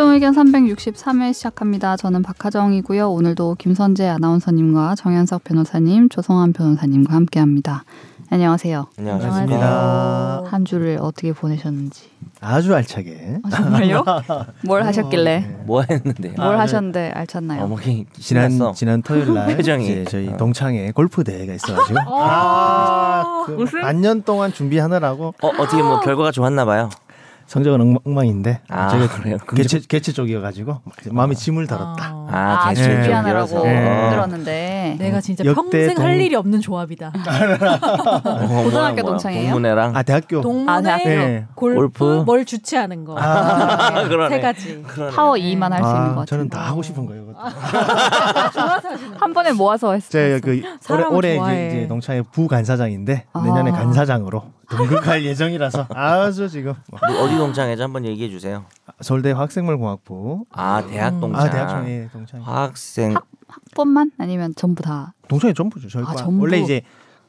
최종 의견 363회 시작합니다. 저는 박하정이고요. 오늘도 김선재 아나운서님과 정현석 변호사님, 조성환 변호사님과 함께합니다. 안녕하세요. 안녕하십니까. 한 주를 어떻게 보내셨는지. 아주 알차게. 아, 정말요? 뭘 하셨길래? 뭐 했는데요? 뭘 아, 하셨는데 알찼나요? 어머니 지난 신났어. 지난 토요일 날 저희 어. 동창회 골프 대회가 있어가지고 아, 그 무슨? 반년 동안 준비하느라고 어 어떻게 뭐 결과가 좋았나 봐요. 성적은 엉- 엉망인데 아, 제가 그래요? 개체 개체 쪽이어가지고 마음이 짐을 덜었다. 아, 아, 아, 개체 네. 쪽이라서. 네. 힘들었는데. 내가 진짜 역대 평생 동- 할 일이 없는 조합이다. 고등학교. 동창이에요? 동문회랑 아 대학교 동문회, 대학교. 네. 골프, 골프. 뭘 주최하는 거. 아, 그러네. 세 가지. 그러네. 파워 2만 할 수 있는 것 아, 같아요. 저는 다 하고 싶은 거예요. 한 번에 모아서 했어요. 제가 그 올해, 올해. 이제, 이제 동창회 부간사장인데 아. 내년에 간사장으로 등극할 예정이라서 아주 지금 어디 동창회죠? 한번 얘기해 주세요. 서울대 화학생물공학부 아 대학 음. 동창. 아 대학생회 동창회 학생. 학번만 아니면 전부 다. 동창회 전부죠 저희 아, 과 전부? 원래 이제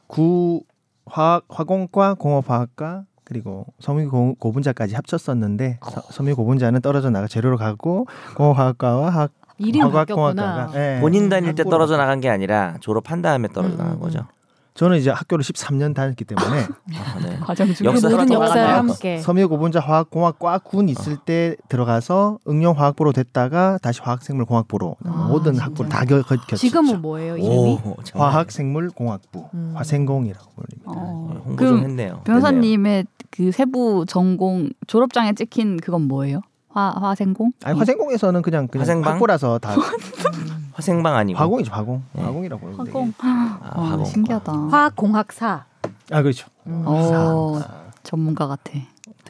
구 화학 화공과 공업화학과 그리고 섬유 고분자까지 합쳤었는데 어. 서- 섬유 고분자는 떨어져 나가 재료로 가고 공업화학과와 학 이름 화학공학과가 바뀌었구나. 예, 본인 다닐 때 떨어져 나간 게 아니라 졸업한 다음에 떨어져 음, 나간 음, 거죠. 저는 이제 학교를 13년 다녔기 때문에 아, 네. 과정 중에 역사 그 모든 역사를 나가나요? 함께. 섬유 고분자 화학 공학 과 군 있을 때 들어가서 응용 화학부로 됐다가 다시 화학생물 공학부로 아, 모든 진짜. 학부를 다 겹쳤죠. 지금은 뭐예요 이름이? 오, 정말. 화학생물 공학부 음. 화생공이라고 불립니다. 어. 네, 홍보 그럼 좀 했네요. 변호사님의 그 세부 전공 졸업장에 찍힌 그건 뭐예요? 화 화생공? 아니 화생공에서는 그냥 그냥 화생방? 학부라서 다. 화생방 아니고. 화공이죠 화공 네. 화공이라고 화공. 아, 와, 화공. 신기하다. 화학공학사. 아 그렇죠 음. 어, 전문가 같아.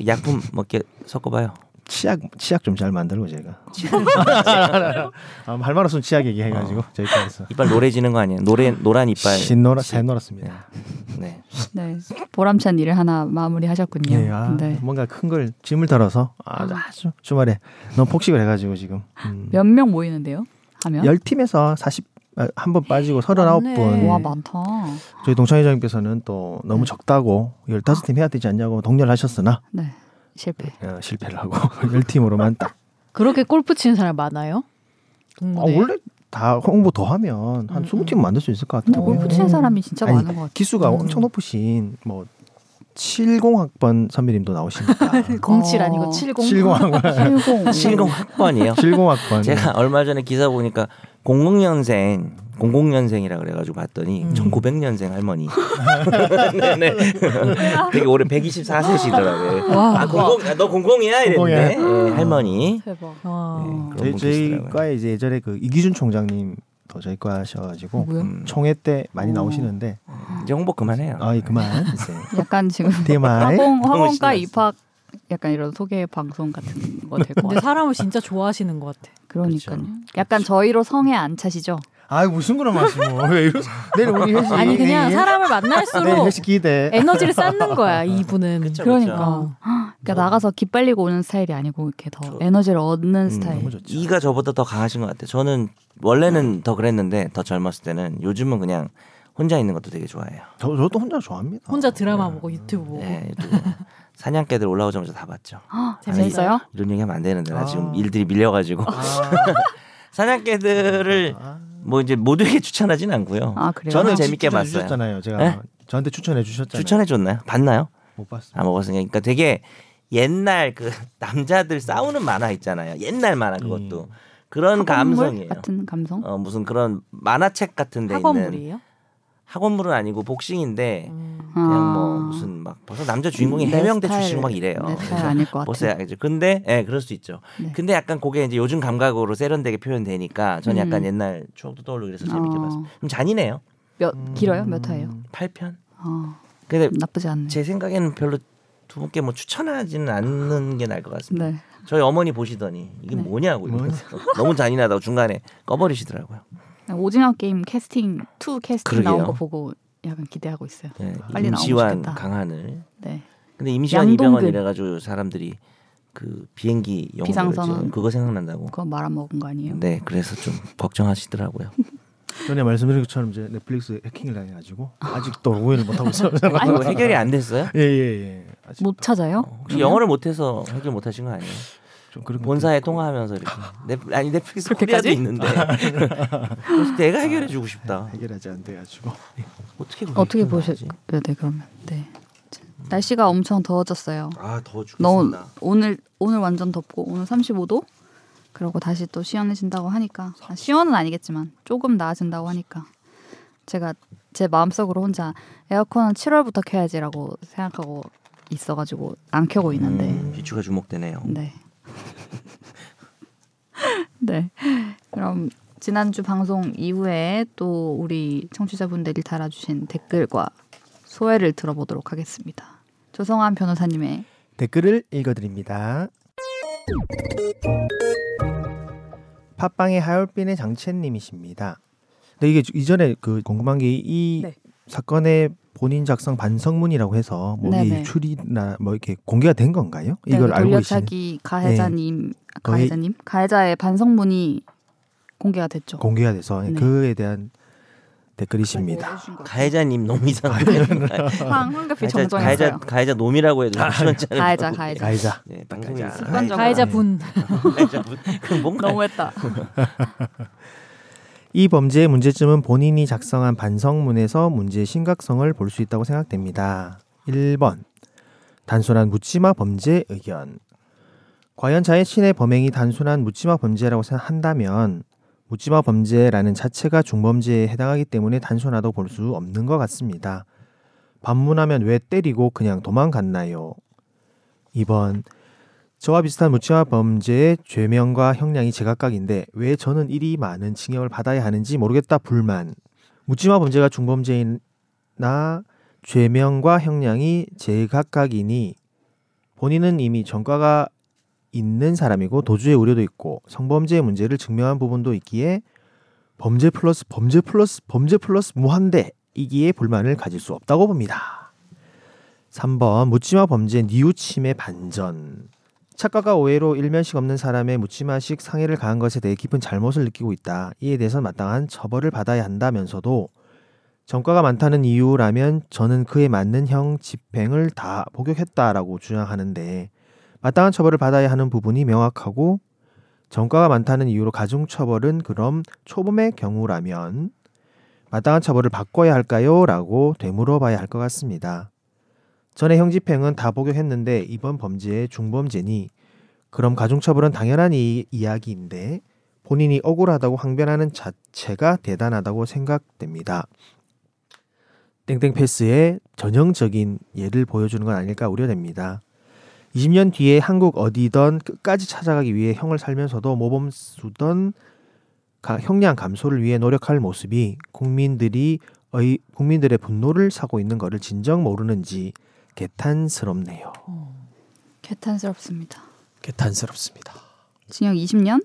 약품 몇개 섞어봐요. 치약 치약 좀 잘 만들고 제가 아, 할말 없으면 치약 얘기해가지고 저희 과에서 이빨 노래지는 거 아니에요? 노래 노란 이빨. 신노라 새노랗습니다. 네. 네, 보람찬 일을 하나 마무리하셨군요. 예, 아, 네. 뭔가 큰 걸 짐을 덜어서 아주 아주 주말에 너무 폭식을 해가지고 지금 음. 몇명 모이는데요? 하면? 열 팀에서 40 한번 빠지고 39분 많네. 와 많다. 저희 동창회장님께서는 또 너무 네. 적다고 15팀 해야 되지 않냐고 독려하셨으나 네, 실패. 어, 실패를 하고 10팀으로만 딱 그렇게 골프 치는 사람 많아요? 아, 동문회? 원래 다 홍보 더 하면 한 음, 20팀 음. 만들 수 있을 것 같아요. 골프 치는 사람이 진짜 아니, 많은 것 같아요. 기수가 음. 엄청 높으신 뭐 70학번 선배님도 나오시니까 07 어. 아니고 70. 70학번 70. 실공 학번이에요. 70학번 제가 얼마 전에 기사 보니까 00년생 00년생이라 그래가지고 봤더니 음. 1900년생 할머니. 네네. 되게 올해 124세시더라고요. 와. 아, 00, 아, 너 00이야? 이랬는데 공공이야. 예, 할머니. 대박. 와. 네, 저희. 과에 이제 예전에 그 이기준 총장님 또 저희 과 하셔가지고? 음, 총회 때 많이 어. 나오시는데 이제 홍보 그만해요. 아이 그만 이제 약간 지금 TMI 화공 화공과. 입학 약간 이런 소개 방송 같은 거 될 것 근데 같아요. 사람을 진짜 좋아하시는 것 같아. 그러니까요. 그렇죠. 약간 저희로 성에 안 차시죠? 아 무슨 그런 말씀을 왜 이러 내일 우리 회식 아니 그냥 예? 사람을 만날수록 회식 기대 에너지를 쌓는 거야 이분은. 그쵸, 그러니까. 그쵸. 그러니까 나가서 기빨리고 오는 스타일이 아니고 이렇게 더 저- 에너지를 얻는 음, 스타일. 너무 좋죠. 이가 저보다 더 강하신 것 같아요. 저는 원래는 더 그랬는데 더 젊었을 때는 요즘은 그냥 혼자 있는 것도 되게 좋아해요. 저 저도 혼자 좋아합니다. 혼자 드라마 보고 유튜브 보고. 네, 유튜브. 사냥개들 올라오자마자 다 봤죠. 헉, 재밌어요? 이런 얘기하면 안 되는데 나 아. 지금 일들이 밀려가지고 사냥개들을 아, 뭐 이제 모두에게 추천하진 않고요. 아 그래요? 저는 아, 재밌게 봤어요. 주셨잖아요. 제가 네? 저한테 추천해 주셨잖아요. 추천해 줬나요? 봤나요? 못 봤어요. 안 먹었으니까. 그러니까 되게 옛날 그 남자들 싸우는 만화 있잖아요. 옛날 만화 그것도 음. 그런 학원물 감성이에요. 같은 감성? 어 무슨 그런 만화책 같은 데 있는 학원물이에요? 학원물은 아니고 복싱인데 음. 그냥 뭐 아. 무슨 막 벌써 남자 주인공이 스타일, 출신이고 막 이래요. 아닐 것 같아. 보세요. 알죠. 근데 예, 그럴 수 있죠. 네. 근데 약간 그게 이제 요즘 감각으로 세련되게 표현되니까 전 약간 음. 옛날 추억도 떠오르고 그래서 재밌게 어. 봤어요. 좀 잔인해요. 몇 음. 길어요? 몇 화예요? 8편. 어, 근데 나쁘지 않네. 제 생각에는 별로 두 분께 뭐 추천하지는 않는 게 나을 것 같습니다. 네. 저희 어머니 보시더니 이게 네. 뭐냐고 너무 잔인하다고 중간에 꺼버리시더라고요. 오징어 게임 캐스팅 2 캐스팅 그러게요. 나온 거 보고 약간 기대하고 있어요. 네, 빨리 임시완. 강하늘. 네. 근데 임시완. 이병헌 이래가지고 사람들이 그 비행기 영어 비상선언. 그거 생각난다고. 그거 말아먹은 거 아니에요? 네, 그래서 좀 걱정하시더라고요. 전에 말씀드린 것처럼 이제 넷플릭스 해킹을 당해가지고 아직도 오해를 못 하고 있어요. 아니, 뭐 해결이 안 됐어요? 예예 예. 아직 못 찾아요? 어, 혹시 영어를 못해서 해결 못하신 거 아니에요? 좀 그런 것도 본사에. 통화하면서 이렇게 넷, 아니 넷플릭스? 코리아도 있는데 그래서 내가 해결해 주고 싶다. 해결하지 안 돼가지고 어떻게 그걸 어떻게 해결하지? 보셨? 네, 네 그러면 네. 날씨가 엄청 더워졌어요. 아더 너무 죽겠습니다. 오늘 오늘 완전 덥고 오늘 35도. 그리고 다시 또 시원해진다고 하니까 아, 시원은 아니겠지만 조금 나아진다고 하니까 제가 제 마음속으로 혼자 에어컨은 7월부터 켜야지라고 생각하고 있어가지고 안 켜고 있는데 음, 비추가 주목되네요. 네. 네. 그럼 지난주 방송 이후에 또 우리 청취자분들이 달아주신 댓글과 소회를 들어보도록 하겠습니다. 조성한 변호사님의 댓글을 읽어드립니다. 팟빵의 하얼빈의 장채님이십니다. 근데 이게 이전에 그 궁금한 게이 네. 사건의 본인 작성 반성문이라고 해서 뭐 유출이나 뭐 이렇게 공개가 된 건가요? 이걸 네, 알고 계시는 돌려차기 가해자님 거의- 가해자님 가해자의 반성문이 공개가 됐죠. 공개가 돼서 네. 그에 대한 댓글이십니다. 가해자님 너무 이상해요. 황 황급히 가해자, 가해자 정정했어요. 가해자 놈이라고 해도 않을 가해자. 가해자. 가해자. 네, 방송이. 가해자 분. 가해자 분. 그럼 뭔가 너무했다. 이 범죄의 문제점은 본인이 작성한 반성문에서 문제의 심각성을 볼 수 있다고 생각됩니다. 1번. 단순한 묻지마 범죄 의견. 과연 자신의 범행이 단순한 묻지마 범죄라고 생각한다면 묻지마 범죄라는 자체가 중범죄에 해당하기 때문에 단순하다고 볼 수 없는 것 같습니다. 반문하면 왜 때리고 그냥 도망갔나요? 2번. 저와 비슷한 묻지마 범죄의 죄명과 형량이 제각각인데 왜 저는 이리 많은 징역을 받아야 하는지 모르겠다 불만. 묻지마 범죄가 중범죄이나 죄명과 형량이 제각각이니 본인은 이미 전과가 있는 사람이고 도주의 우려도 있고 성범죄의 문제를 증명한 부분도 있기에 범죄 플러스 범죄 플러스 범죄 플러스 무한대이기에 불만을 가질 수 없다고 봅니다. 3번 묻지마 범죄 뉘우침의 반전. 착각과 오해로 일면식 없는 사람의 묻지마식 상해를 가한 것에 대해 깊은 잘못을 느끼고 있다. 이에 대해서는 마땅한 처벌을 받아야 한다면서도 전과가 많다는 이유라면 저는 그에 맞는 형 집행을 다 복역했다라고 주장하는데 마땅한 처벌을 받아야 하는 부분이 명확하고 전과가 많다는 이유로 가중 처벌은 그럼 초범의 경우라면 마땅한 처벌을 바꿔야 할까요? 라고 되물어봐야 할 것 같습니다. 전에 형 집행은 다 복역했는데 이번 범죄의 중범죄니 그럼 가중처벌은 당연한 이, 이야기인데 본인이 억울하다고 항변하는 자체가 대단하다고 생각됩니다. 땡땡 패스의 전형적인 예를 보여주는 건 아닐까 우려됩니다. 20년 뒤에 한국 어디든 끝까지 찾아가기 위해 형을 살면서도 모범 수던 가- 형량 감소를 위해 노력할 모습이 국민들이 의, 국민들의 분노를 사고 있는 것을 진정 모르는지 개탄스럽네요. 개탄스럽습니다. 개탄스럽습니다. 징역 20년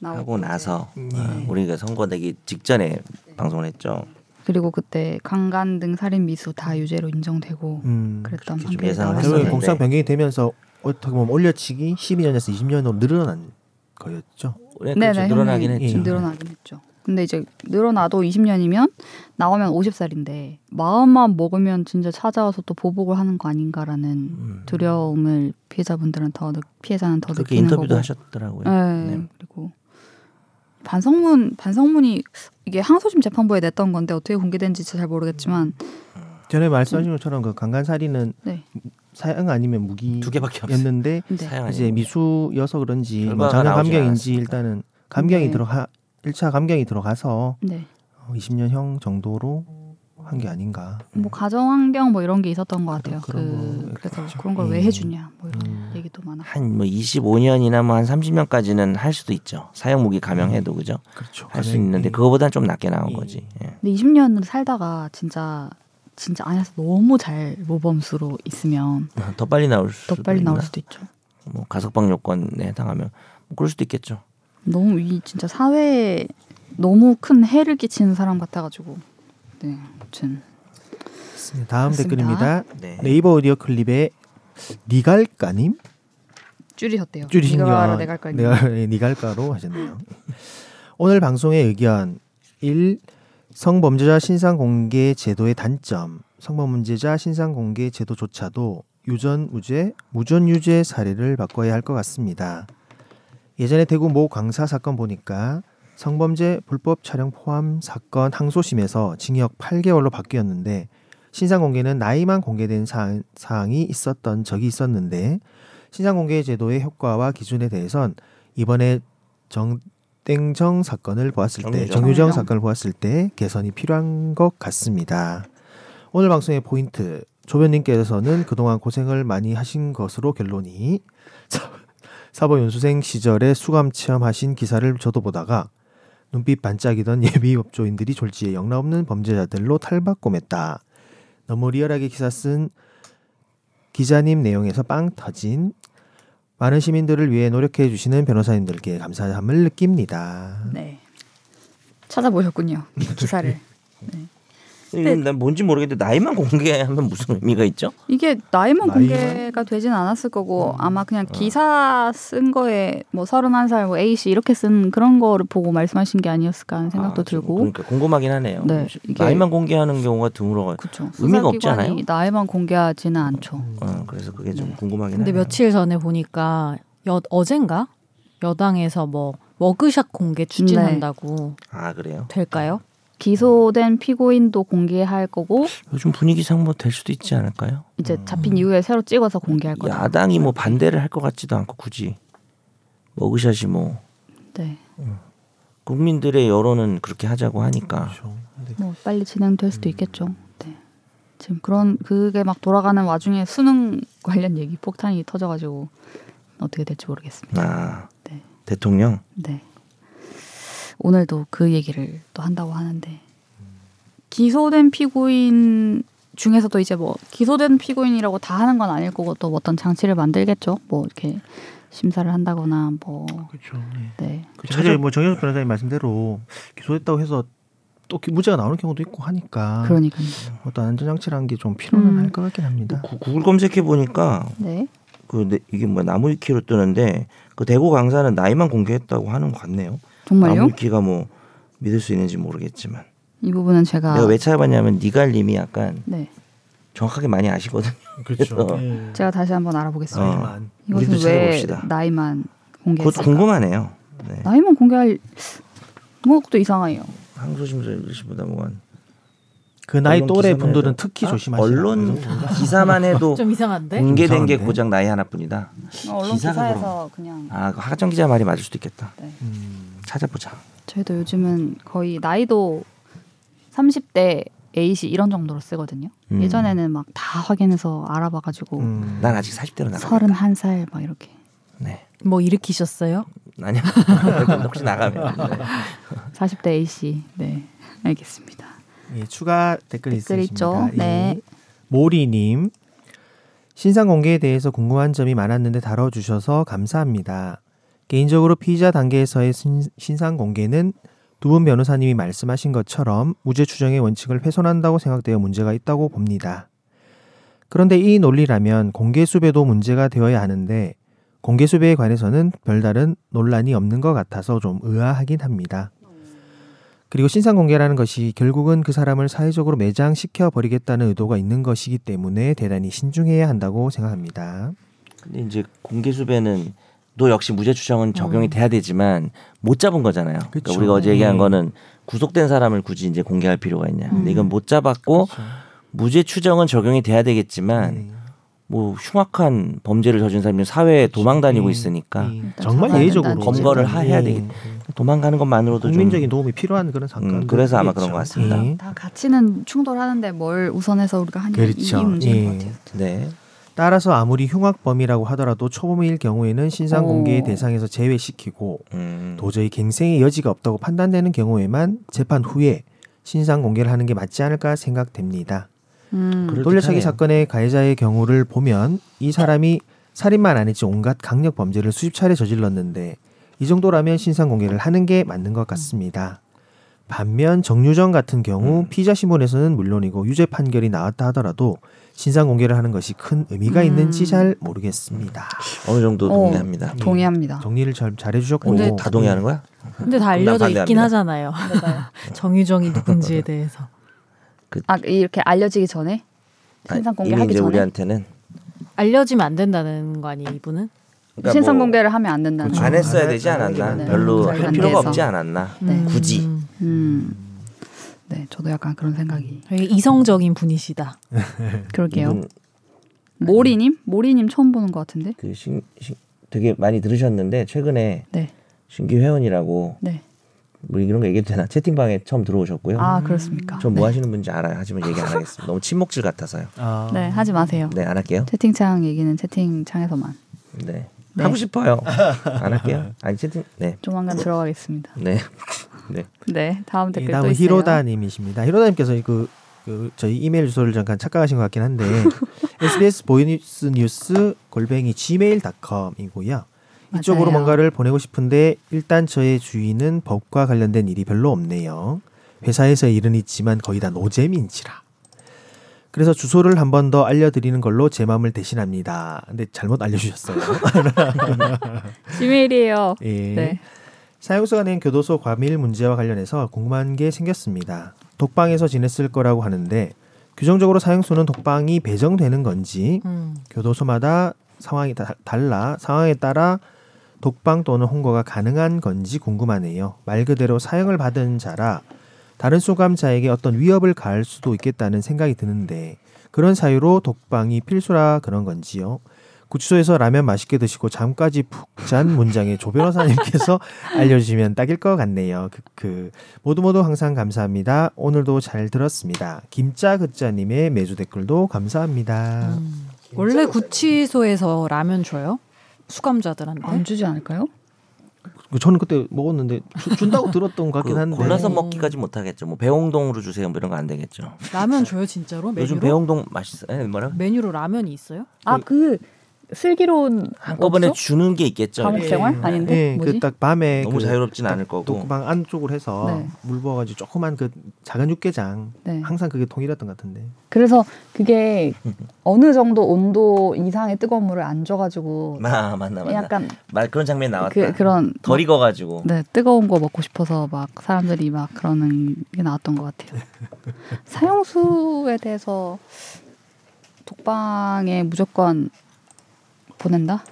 나오고 하고 나서 네. 어, 우리가 선고되기 직전에 방송을 했죠. 그리고 그때 강간 등 살인 미수 다 유죄로 인정되고 음. 그랬던 판결이. 나왔는데 공상 변경이 되면서 어떻게 보면 올려치기 12년에서 20년으로 늘어난 거였죠. 네, 그렇죠. 늘어나긴 했죠. 예. 늘어나긴 했죠. 근데 이제 늘어나도 20년이면 나오면 50살인데 마음만 먹으면 진짜 찾아와서 또 보복을 하는 거 아닌가라는 음. 두려움을 피해자분들은 더 느- 피해자는 더 그렇게 느끼는 인터뷰도 거고. 하셨더라고요. 네, 네. 그리고 반성문 반성문이 이게 항소심 재판부에 냈던 건데 어떻게 공개된지 잘 모르겠지만 전에 말씀하신 것처럼 그 강간 살인은 네, 사형 아니면 무기였는데 두 개밖에 없어요. 네. 이제. 미수여서 그런지 뭐 나오지 감경인지. 일단은 감경이 네. 들어가 1차 감경이 들어가서 네. 어, 20년형 정도로 한 게 아닌가. 뭐 가정 환경 뭐 이런 게 있었던 것 같아요. 그런 그거 그래서 있겠죠. 그런 걸왜 음. 해주냐 뭐 이런 음. 얘기도 많아. 한뭐 25년이나 뭐 한 30년까지는 할 수도 있죠. 사형 무기 감형해도 그죠? 그렇죠. 할 수 있는데 그거보다는 좀 낮게 나온 예. 거지. 예. 근데 20년을 살다가 진짜 진짜 안에서 너무 잘 모범수로 있으면 더 빨리 나올 더 수도 빨리 나올 있나? 수도 있죠. 뭐 가석방 요건에 해당하면 뭐 그럴 수도 있겠죠. 너무 이 진짜 사회에 너무 큰 해를 끼치는 사람 같아가지고 네 아무튼 다음 그렇습니다. 댓글입니다. 네. 네이버 오디오 클립의 니갈까님 줄이셨대요. 줄이신 할까 내가 예, 니갈까로 하셨네요. 오늘 방송의 의견 1. 성범죄자 신상 공개 제도의 단점 성범죄자 신상 공개 제도조차도 유전 무죄, 무전 유죄 사례를 바꿔야 할 것 같습니다. 예전에 대구 모 광사 사건 보니까 성범죄 불법 촬영 포함 사건 항소심에서 징역 8개월로 바뀌었는데 신상 공개는 나이만 공개된 사항, 사항이 있었던 적이 있었는데 신상 공개 제도의 효과와 기준에 대해선 이번에 정 땡정 사건을 보았을 때 정유정. 정유정 정유정. 사건을 보았을 때 개선이 필요한 것 같습니다. 오늘 방송의 포인트 조변님께서는 그동안 고생을 많이 하신 것으로 결론이 사- 사법 연수생 시절에 수감 체험하신 기사를 저도 보다가 눈빛 반짝이던 예비 업조인들이 졸지에 영락없는 범죄자들로 탈바꿈했다. 너무 리얼하게 기사 쓴 기자님 내용에서 빵 터진 많은 시민들을 위해 노력해 주시는 변호사님들께 감사함을 느낍니다. 네. 찾아보셨군요. 기사를. 이건 난 뭔지 모르겠는데 나이만 공개하면 무슨 의미가 있죠? 이게 나이만 나이만? 공개가 되진 않았을 거고 아마 그냥 기사 쓴 거에 뭐 31살 뭐 A 씨 이렇게 쓴 그런 거를 보고 말씀하신 게 아니었을까 하는 생각도 아, 좀 들고 그러니까 궁금하긴 하네요. 네, 이게- 나이만 공개하는 경우가 드물어. 그렇죠. 의미가 없지 않아요? 나이만 공개하지는 않죠. 어, 그래서 그게 좀 네. 궁금하긴 근데 하네요. 며칠 전에 보니까 여, 어젠가 여당에서 뭐 워크샵 공개 추진한다고 아 그래요? 될까요? 기소된 피고인도 공개할 거고 요즘 분위기상 뭐 될 수도 있지 않을까요? 이제 잡힌 이후에 새로 찍어서 공개할 거다. 야당이 뭐 반대를 할 것 같지도 않고 굳이 머그샷이 뭐 네. 국민들의 여론은 그렇게 하자고 하니까 그렇죠. 네. 뭐 빨리 진행될 수도 있겠죠. 네. 지금 그런 그게 막 돌아가는 와중에 수능 관련 얘기 폭탄이 터져가지고 어떻게 될지 모르겠습니다. 아 네. 대통령 네. 오늘도 그 얘기를 또 한다고 하는데 기소된 피고인 중에서도 이제 뭐 기소된 피고인이라고 다 하는 건 아닐 거고 또 어떤 장치를 만들겠죠. 뭐 이렇게 심사를 한다거나 뭐 그렇죠. 네. 네. 사실 뭐 정현석 변호사님 말씀대로 기소됐다고 해서 또 기- 무죄가 나오는 경우도 있고 하니까 그러니까요. 어떤 안전장치라는 게 좀 필요는 음. 할것 같긴 합니다. 구- 구글 검색해 보니까 네. 그 네- 이게 뭐 나무위키로 뜨는데 그 대구 강사는 나이만 공개했다고 하는 것 같네요. 정말요? 나무위키가 뭐 믿을 수 있는지 모르겠지만 이 부분은 제가 내가 왜 찾아봤냐면 니갈님이 약간 네. 정확하게 많이 아시거든요. 그렇죠. 어. 예. 제가 다시 한번 알아보겠습니다. 어. 이것은 왜 찾아봅시다. 나이만 공개했을까? 궁금하네요. 네. 나이만 공개할 것도 이상해요. 항소심사 일시보다 뭐한 그 나이 언론 또래 분들은 해도- 특히 아, 조심하시라. 언론 기사만 해도 좀 이상한데? 공개된 게 이상한데? 고작 나이 하나뿐이다. 언론 기사가 기사에서 그냥 아, 그 하정 기자 말이 맞을 수도 있겠다. 음. 찾아보자. 저희도 요즘은 거의 나이도 30대 A시 이런 정도로 쓰거든요. 음. 예전에는 막 다 확인해서 알아봐가지고 음. 난 아직 40대로 나가. 31살 막 이렇게 네. 뭐 일으키셨어요? 아니야. 혹시 나가면. 네. 40대 A씨 네 알겠습니다. 예, 추가 댓글, 댓글 있으십니다. 있죠? 네. 예. 모리님 신상 공개에 대해서 궁금한 점이 많았는데 다뤄주셔서 감사합니다. 개인적으로 피의자 단계에서의 신, 신상 공개는 두 분 변호사님이 말씀하신 것처럼 무죄 추정의 원칙을 훼손한다고 생각되어 문제가 있다고 봅니다. 그런데 이 논리라면 공개 수배도 문제가 되어야 하는데 공개 수배에 관해서는 별다른 논란이 없는 것 같아서 좀 의아하긴 합니다. 그리고 신상 공개라는 것이 결국은 그 사람을 사회적으로 매장시켜 버리겠다는 의도가 있는 것이기 때문에 대단히 신중해야 한다고 생각합니다. 근데 이제 공개 수배는 또 역시 무죄 추정은 적용이 음. 돼야 되지만 못 잡은 거잖아요. 그러니까 그쵸. 우리가 어제 얘기한 음. 거는 구속된 사람을 굳이 이제 공개할 필요가 있냐. 근데 음. 이건 못 잡았고 무죄 추정은 적용이 돼야 되겠지만 네. 뭐 흉악한 범죄를 저지른 사람이 사회에 도망 다니고 음. 있으니까 네. 정말 잡아야 예의적으로 검거를 하- 해야 예. 되겠다. 도망가는 것만으로도 국민적인 도움이 필요한 그런 사건. 음, 그래서 아마 그런 것 같습니다. 예. 다 가치는 충돌하는데 뭘 우선해서 우리가 이- 그렇죠. 이 문제인 예. 것 같아요. 좀 네. 따라서 아무리 흉악범이라고 하더라도 초범일 경우에는 신상 오. 공개의 대상에서 제외시키고 음. 도저히 갱생의 여지가 없다고 판단되는 경우에만 재판 후에 신상 공개를 하는 게 맞지 않을까 생각됩니다. 음. 돌려차기. 사건의 가해자의 경우를 보면 이 사람이 살인만 아니지 온갖 강력 범죄를 수십 차례 저질렀는데 이 정도라면 신상 공개를 하는 게 맞는 것 같습니다. 반면 정유정 같은 경우 음. 피의자 신분에서는 물론이고 유죄 판결이 나왔다 하더라도 신상 공개를 하는 것이 큰 의미가 음. 있는지 잘 모르겠습니다. 어느 정도 어, 동의합니다. 동의합니다. 정리를 잘 잘해 주셨고 근데 다 동의하는 거야? 근데 다난 알려져. 있긴 하잖아요. 정유정이 누군지에 대해서. 아 이렇게 알려지기 전에 신상 아니, 이미 공개하기 이제 전에 우리한테는 알려지면 안 된다는 거 아니에요, 이분은? 그러니까 신상 뭐 공개를 하면 안 된다는. 그렇죠. 안 했어야 안 되지 않았나? 별로 네. 할 필요가. 없지 않았나? 네. 굳이. 음, 음. 네, 저도 약간 그런 생각이. 되게 이성적인 분이시다. 그러게요. 이분 모리님, 모리님 처음 보는 것 같은데. 그 신, 신, 되게 많이 들으셨는데 최근에 네, 신규 회원이라고 네. 뭐 이런 거 얘기해도 되나? 채팅방에 처음 들어오셨고요. 아 그렇습니까? 전뭐 네. 하시는 분인지 알아요. 하지만 얘기 안 하겠습니다. 너무 침묵질 같아서요. 아. 네, 하지 마세요. 네, 안 할게요. 채팅창 얘기는 채팅창에서만. 네. 네. 하고 싶어요. 안 할게요. 아니 채팅 네. 조만간 들어가겠습니다. 네. 네. 네, 다음 이 댓글 또 다음은. 히로다님이십니다. 히로다님께서 그, 그 저희 이메일 주소를 잠깐 착각하신 것 같긴 한데 SBS 보이뉴스 뉴스 골뱅이 gmail.com이고요. 이쪽으로 맞아요. 뭔가를 보내고 싶은데 일단 저의 주위는 법과 관련된 일이 별로 없네요. 회사에서 일은 있지만 거의 다 노잼인지라. 그래서 주소를 한 번 더 알려드리는 걸로 제 마음을 대신합니다. 근데 잘못 알려주셨어요. 지메일이에요. 예. 네. 사용수가 낸 교도소 과밀 문제와 관련해서 궁금한 게 생겼습니다. 독방에서 지냈을 거라고 하는데 규정적으로 사용수는 독방이 배정되는 건지 음. 교도소마다 상황이 다, 달라 상황에 따라 독방 또는 홍거가 가능한 건지 궁금하네요. 말 그대로 사형을 받은 자라 다른 수감자에게 어떤 위협을 가할 수도 있겠다는 생각이 드는데 그런 사유로 독방이 필수라 그런 건지요. 구치소에서 라면 맛있게 드시고 잠까지 푹 잔 문장에 조 변호사님께서 알려주시면 딱일 것 같네요. 그, 그 모두 모두 항상 감사합니다. 오늘도 잘 들었습니다. 김짜 그짜님의 매주 댓글도 감사합니다. 음. 원래 구치소에서 라면 줘요? 수감자들한테? 안 주지 않을까요? 그 저는 그때 먹었는데 주- 준다고 들었던 것 같긴 그 한데 골라서 음. 먹기까지 못하겠죠. 뭐 배홍동으로 주세요. 뭐 이런 거 안 되겠죠. 라면 줘요 진짜로? 메뉴로? 요즘 배홍동 맛있어요. 뭐라? 메뉴로 라면이 있어요? 아그 슬기로운 한꺼번에 없어? 주는 게 있겠죠. 감옥 예. 생활 아닌데 예, 뭐지? 그딱 밤에 너무 그 자유롭진 않을 거고. 독방 안쪽으로 해서 네. 물 부어가지고 조그만 그 작은 육개장 네. 항상 그게 통일했던 것 같은데 그래서 그게 어느 정도 온도 이상의 뜨거운 물을 안 줘가지고 마 맞나 맞나. 약간 말 그런 장면 나왔다. 그 그런 덜 익어가지고. 네 뜨거운 거 먹고 싶어서 막 사람들이 막 그러는 게 나왔던 것 같아요. 사형수에 대해서 독방에 무조건 보낸다?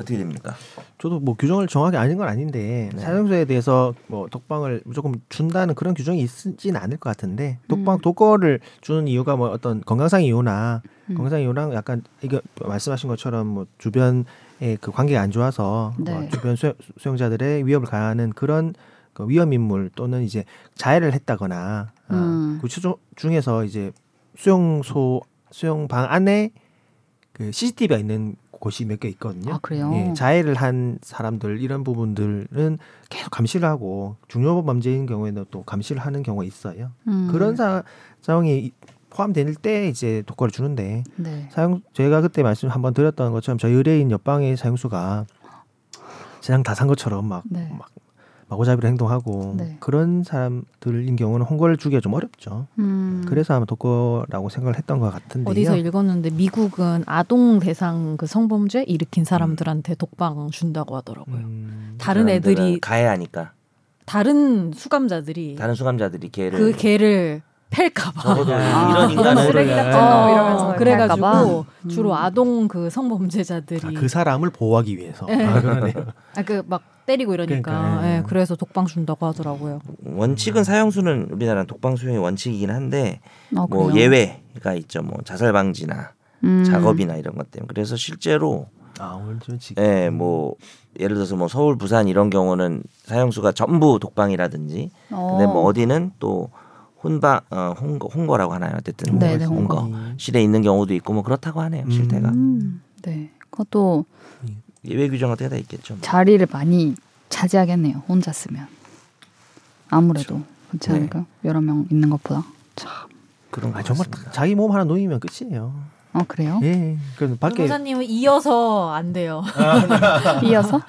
어떻게 됩니까? 저도 뭐 규정을 정확히 아닌 건 아닌데 네. 사용소에 대해서 뭐 독방을 무조건 준다는 그런 규정이 있지는 않을 것 같은데 독방 음. 독거를 주는 이유가 뭐 어떤 건강상 이유나 음. 건강상 이유랑 약간 이거 말씀하신 것처럼 뭐 주변에 그 관계가 안 좋아서 뭐 네. 주변 수, 수용자들의 위협을 가하는 그런 그 위험 인물 또는 이제 자해를 했다거나 어, 음. 구치소 중에서 이제 수용소 수용방 안에 그 CCTV가 있는 곳이 몇 개 있거든요. 아 그래요? 예, 자해를 한 사람들 이런 부분들은 계속 감시를 하고 중요 범죄인 경우에는 또 감시를 하는 경우가 있어요. 음. 그런 사, 상황이 포함될 때 이제 독거를 주는데 네. 사용 제가 그때 말씀 한번 드렸던 것처럼 저희 의뢰인 옆방의 사용수가 세상 다산 것처럼 막, 네. 막 마고잡이로 행동하고 네. 그런 사람들인 경우는 홍보를 주기가 좀 어렵죠. 음. 그래서 아마 독거라고 생각을 했던 것 같은데요. 어디서 읽었는데 미국은 아동 대상 그 성범죄 일으킨 사람들한테 독방 준다고 하더라고요. 음, 다른 애들이 가해하니까 다른 수감자들이 다른 수감자들이 걔를 그 개를 팰까봐. 적어도 아, 이런 인간을 쓰레기 같은 놈 어, 이러면서 그래가지고 할까봐? 주로 음. 아동 그 성범죄자들이 아, 그 사람을 보호하기 위해서. 예. 아, 그러네요. 아그막 때리고 이러니까 그러니까, 예. 예, 그래서 독방 준다고 하더라고요. 원칙은 사형수는 우리나라 독방 수용의 원칙이긴 한데 아, 뭐? 예외가 있죠. 뭐 자살 방지나 음. 작업이나 이런 것 때문에 그래서 실제로 아 오늘 좀 지금. 예, 뭐 예를 들어서 뭐 서울, 부산 이런 경우는 사형수가 전부 독방이라든지 근데 뭐 어디는 또 혼방 어 홍거 홍거라고 하나요? 어쨌든 네, 네, 홍거 홍거. 실에 있는 경우도 있고 뭐 그렇다고 하네요. 음. 실태가 음, 네. 그것도 예외 규정 어떻게 다 있겠죠. 뭐. 자리를 많이 차지하겠네요. 혼자 쓰면 아무래도 그렇지 네. 않을까? 여러 명 있는 것보다. 참. 그런 거 아 정말 같습니다. 자기 몸 하나 놓이면 끝이에요. 어 그래요? 예. 그래서 밖에 변호사님은 이어서 안 돼요. 이어서?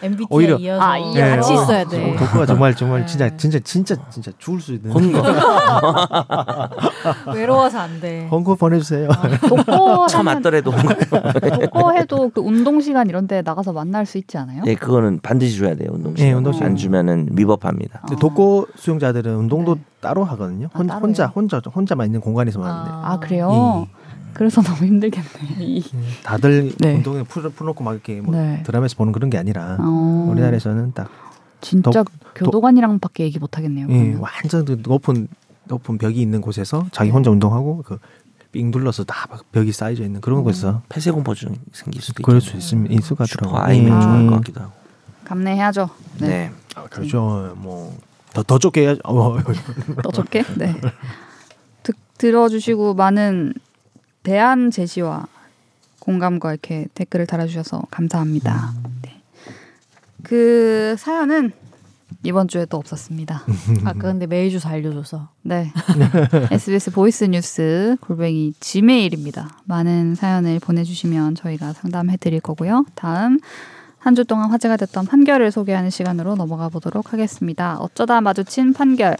MBTI 오히려- 이어서 아, 이어서. 같이 있어야 돼. 어, 독거가 정말 정말 네. 진짜 진짜 진짜 진짜 죽을 수 있는. 외로워서 안 돼. hongo 보내주세요. 독거 차 하면 맞더라도. 독거 해도 그 운동 시간 이런 데 나가서 만날 수 있지 않아요? 예, 그거는 반드시 줘야 돼요. 운동 시간. 예, 운동 시간. 안 주면은 위법합니다. 어. 근데 독거 수용자들은 운동도 네. 따로 하거든요. 아, 혼, 따로요? 혼자 혼자 혼자만 있는 공간에서만 하는데. 아 그래요? 그래서 너무 힘들겠네. 이. 다들 네. 운동에 풀, 풀놓고 막 이렇게 뭐 네. 드라마에서 보는 그런 게 아니라 어, 우리나라에서는 딱 진짜 독- 교도관이랑밖에 얘기 못 하겠네요. 예. 완전 그 높은 높은 벽이 있는 곳에서 자기 혼자 운동하고 그삥 둘러서 다막 벽이 쌓여져 있는 그런 어. 곳에서 폐쇄 공포증 생길 수도 그럴 있죠. 수 있으면 있을 것 같더라고요. 아이면 예. 좋을 것 같기도 하고. 감내해야죠. 네. 네. 아, 그렇죠. 뭐 더 더 좁게 해야죠. 어, 더 좋게. 네. 듣, 들어주시고 많은 대안 제시와 공감과 이렇게 댓글을 달아주셔서 감사합니다. 네. 그 사연은 이번 주에도 없었습니다. 아까 근데 메일 주소 알려줘서 네. SBS voice news 골뱅이 Gmail입니다. 많은 사연을 보내주시면 저희가 상담해 드릴 거고요. 다음 한 주 동안 화제가 됐던 판결을 소개하는 시간으로 넘어가 보도록 하겠습니다. 어쩌다 마주친 판결.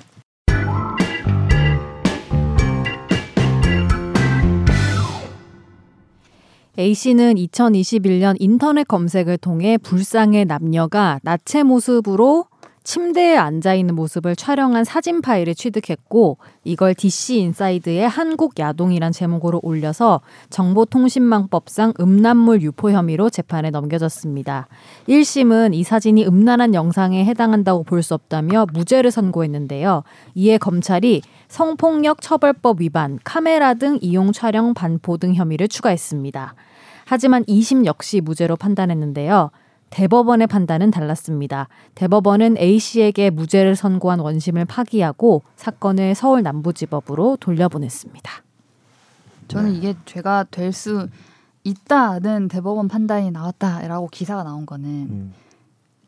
A씨는 2021년 인터넷 검색을 통해 불상의 남녀가 나체 모습으로 침대에 앉아 있는 모습을 촬영한 사진 파일을 취득했고 이걸 DC 인사이드에 한국 야동이란 제목으로 올려서 정보통신망법상 음란물 유포 혐의로 재판에 넘겨졌습니다. 1심은 이 사진이 음란한 영상에 해당한다고 볼 수 없다며 무죄를 선고했는데요. 이에 검찰이 성폭력 처벌법 위반, 카메라 등 이용 촬영 반포 등 혐의를 추가했습니다. 하지만 2심 역시 무죄로 판단했는데요. 대법원의 판단은 달랐습니다. 대법원은 A씨에게 무죄를 선고한 원심을 파기하고 사건을 서울 남부지법으로 돌려보냈습니다. 저는 네. 이게 죄가 될 수 있다는 대법원 판단이 나왔다라고 기사가 나온 거는 음.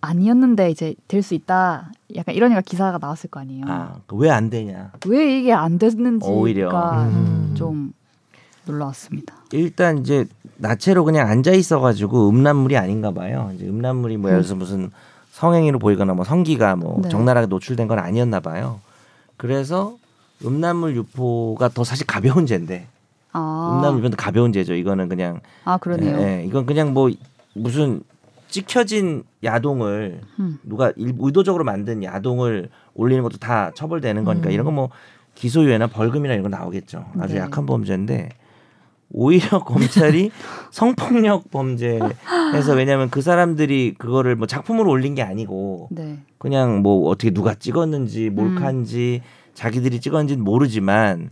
아니었는데 이제 될 수 있다. 약간 이러니까 기사가 나왔을 거 아니에요. 아, 왜 안 되냐? 왜 이게 안 됐는지가 오히려. 음. 좀 놀라웠습니다. 일단 이제 나체로 그냥 앉아 있어가지고 음란물이 아닌가 봐요. 이제 음란물이 뭐 예를 들어서 무슨 성행위로 보이거나 뭐 성기가 뭐 네. 적나라하게 노출된 건 아니었나 봐요. 그래서 음란물 유포가 더 사실 가벼운 죄인데 아, 음란물 유포도 가벼운 죄죠. 이거는 그냥 아 그러네요. 예, 예. 이건 그냥 뭐 무슨 찍혀진 야동을 음. 누가 일, 의도적으로 만든 야동을 올리는 것도 다 처벌되는 거니까 음. 이런 거 뭐 기소유예나 벌금이나 이런 거 나오겠죠. 아주 네. 약한 범죄인데 오히려 검찰이 성폭력 범죄해서 왜냐하면 그 사람들이 그거를 뭐 작품으로 올린 게 아니고 네. 그냥 뭐 어떻게 누가 찍었는지 음. 몰카인지 자기들이 찍었는지는 모르지만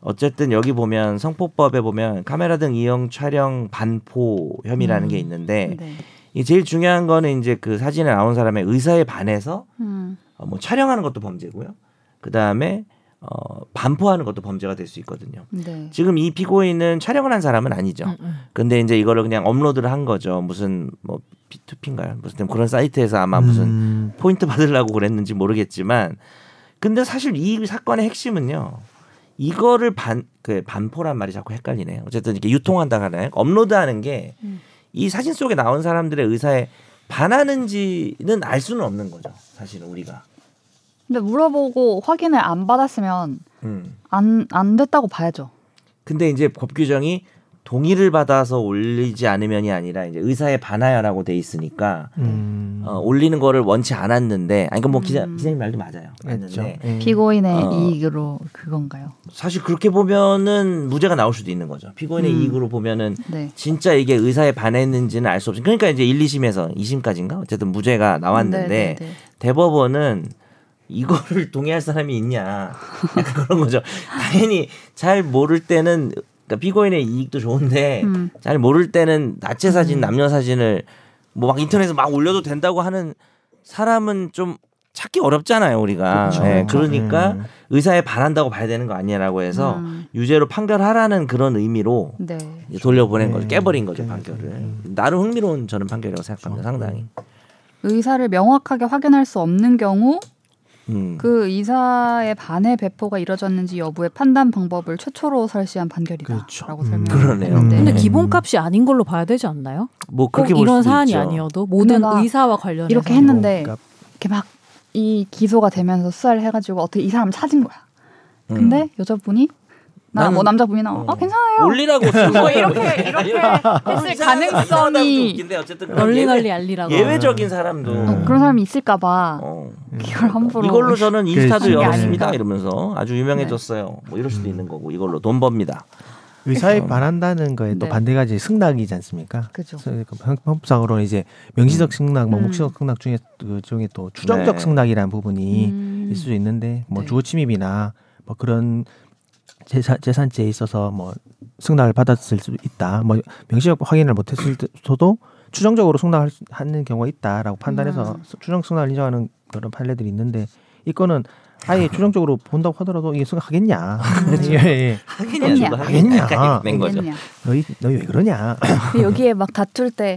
어쨌든 여기 보면 성폭법에 보면 카메라 등 이용 촬영 반포 혐의라는 음. 게 있는데 네. 이 제일 중요한 거는 이제 그 사진에 나온 사람의 의사에 반해서 음. 어, 뭐 촬영하는 것도 범죄고요. 그 다음에 어, 반포하는 것도 범죄가 될 수 있거든요. 네. 지금 이 피고인은 촬영을 한 사람은 아니죠. 음, 음. 근데 이제 이거를 그냥 업로드를 한 거죠. 무슨 뭐 P2P인가요? 무슨 그런 사이트에서 아마 무슨 음. 포인트 받으려고 그랬는지 모르겠지만 근데 사실 이 사건의 핵심은요. 이거를 반 그 반포란 말이 자꾸 헷갈리네요. 어쨌든 이렇게 유통한다 하나요? 업로드하는 게 이 음. 사진 속에 나온 사람들의 의사에 반하는지는 알 수는 없는 거죠. 사실은 우리가. 근데 물어보고 확인을 안 받았으면 음. 안안 됐다고 봐야죠. 근데 이제 법 규정이 동의를 받아서 올리지 않으면이 아니라 이제 의사에 반하여라고 돼 있으니까 음. 어, 올리는 거를 원치 않았는데 아니 그뭐 기자 음. 기자님 말도 맞아요. 그렇죠. 예. 피고인의 어. 이익으로 그건가요? 사실 그렇게 보면은 무죄가 나올 수도 있는 거죠. 피고인의 음. 이익으로 보면은 네. 진짜 이게 의사에 반했는지는 알 수 없어요. 그러니까 이제 1, 2심에서 2심까지인가 어쨌든 무죄가 나왔는데 네, 네, 네. 대법원은 이거를 동의할 사람이 있냐 그런 거죠. 당연히 잘 모를 때는 그러니까 피고인의 이익도 좋은데 음. 잘 모를 때는 나체 사진, 남녀 사진을 뭐 막 인터넷에 막 올려도 된다고 하는 사람은 좀 찾기 어렵잖아요 우리가. 그렇죠. 예, 그러니까 음. 의사에 반한다고 봐야 되는 거 아니냐라고 해서 음. 유죄로 판결하라는 그런 의미로 네. 돌려보낸 네. 거죠. 깨버린 거죠 네. 판결을. 음. 나름 흥미로운 저는 판결이라고 생각합니다. 상당히. 의사를 명확하게 확인할 수 없는 경우 음. 그 의사의 반의 배포가 이뤄졌는지 여부의 판단 방법을 최초로 설시한 판결이다라고 그렇죠. 설명을 그러네요. 했는데 근데 음. 기본값이 아닌 걸로 봐야 되지 않나요? 뭐꼭 그렇게 볼 이런 사안이 있죠. 아니어도 모든 막 의사와 관련해서 이렇게 했는데 그러니까 이렇게 막 이 기소가 되면서 수사를 해가지고 어떻게 이 사람 찾은 거야. 음. 근데 여자분이 나뭐 나는- 남자분이 나와 아 어. 괜찮아요. 올리라고 쓴뭐 거예요. 이렇게 이렇게 했을 가능성이 웃긴데 어쨌든 그런 널리 널리 알리라고. 예외적인 사람도 음. 그런 사람이 있을까봐 어. 이걸 함부로 이걸로 저는 인스타도. 열었습니다. 이러면서 아주 유명해졌어요. 뭐 이럴 수도 있는 거고 이걸로 돈 법니다. 의사에 어. 반한다는 거에 또 네. 반대가 이제 승낙이지 않습니까? 그죠. 그 형- 형법상으로는 이제 명시적 승낙, 뭐 음. 묵시적 승낙 중에 그 중에 또 추정적 네. 승낙이라는 부분이 음. 있을 수 있는데 뭐 네. 주거 침입이나 뭐 그런 재산 재산죄에 있어서 뭐 승낙을 받았을 수도 있다. 뭐 명시적 확인을 못했을 때도 추정적으로 승낙하는 경우가 있다라고 판단해서 음. 추정 승낙을 인정하는 그런 판례들이 있는데 이거는 아예 추정적으로 본다고 하더라도 이게 승낙하겠냐? 예, 예. 하겠냐 하겠냐. 낸 거죠. 너희 너희 왜 그러냐? 근데 여기에 막 다툴 때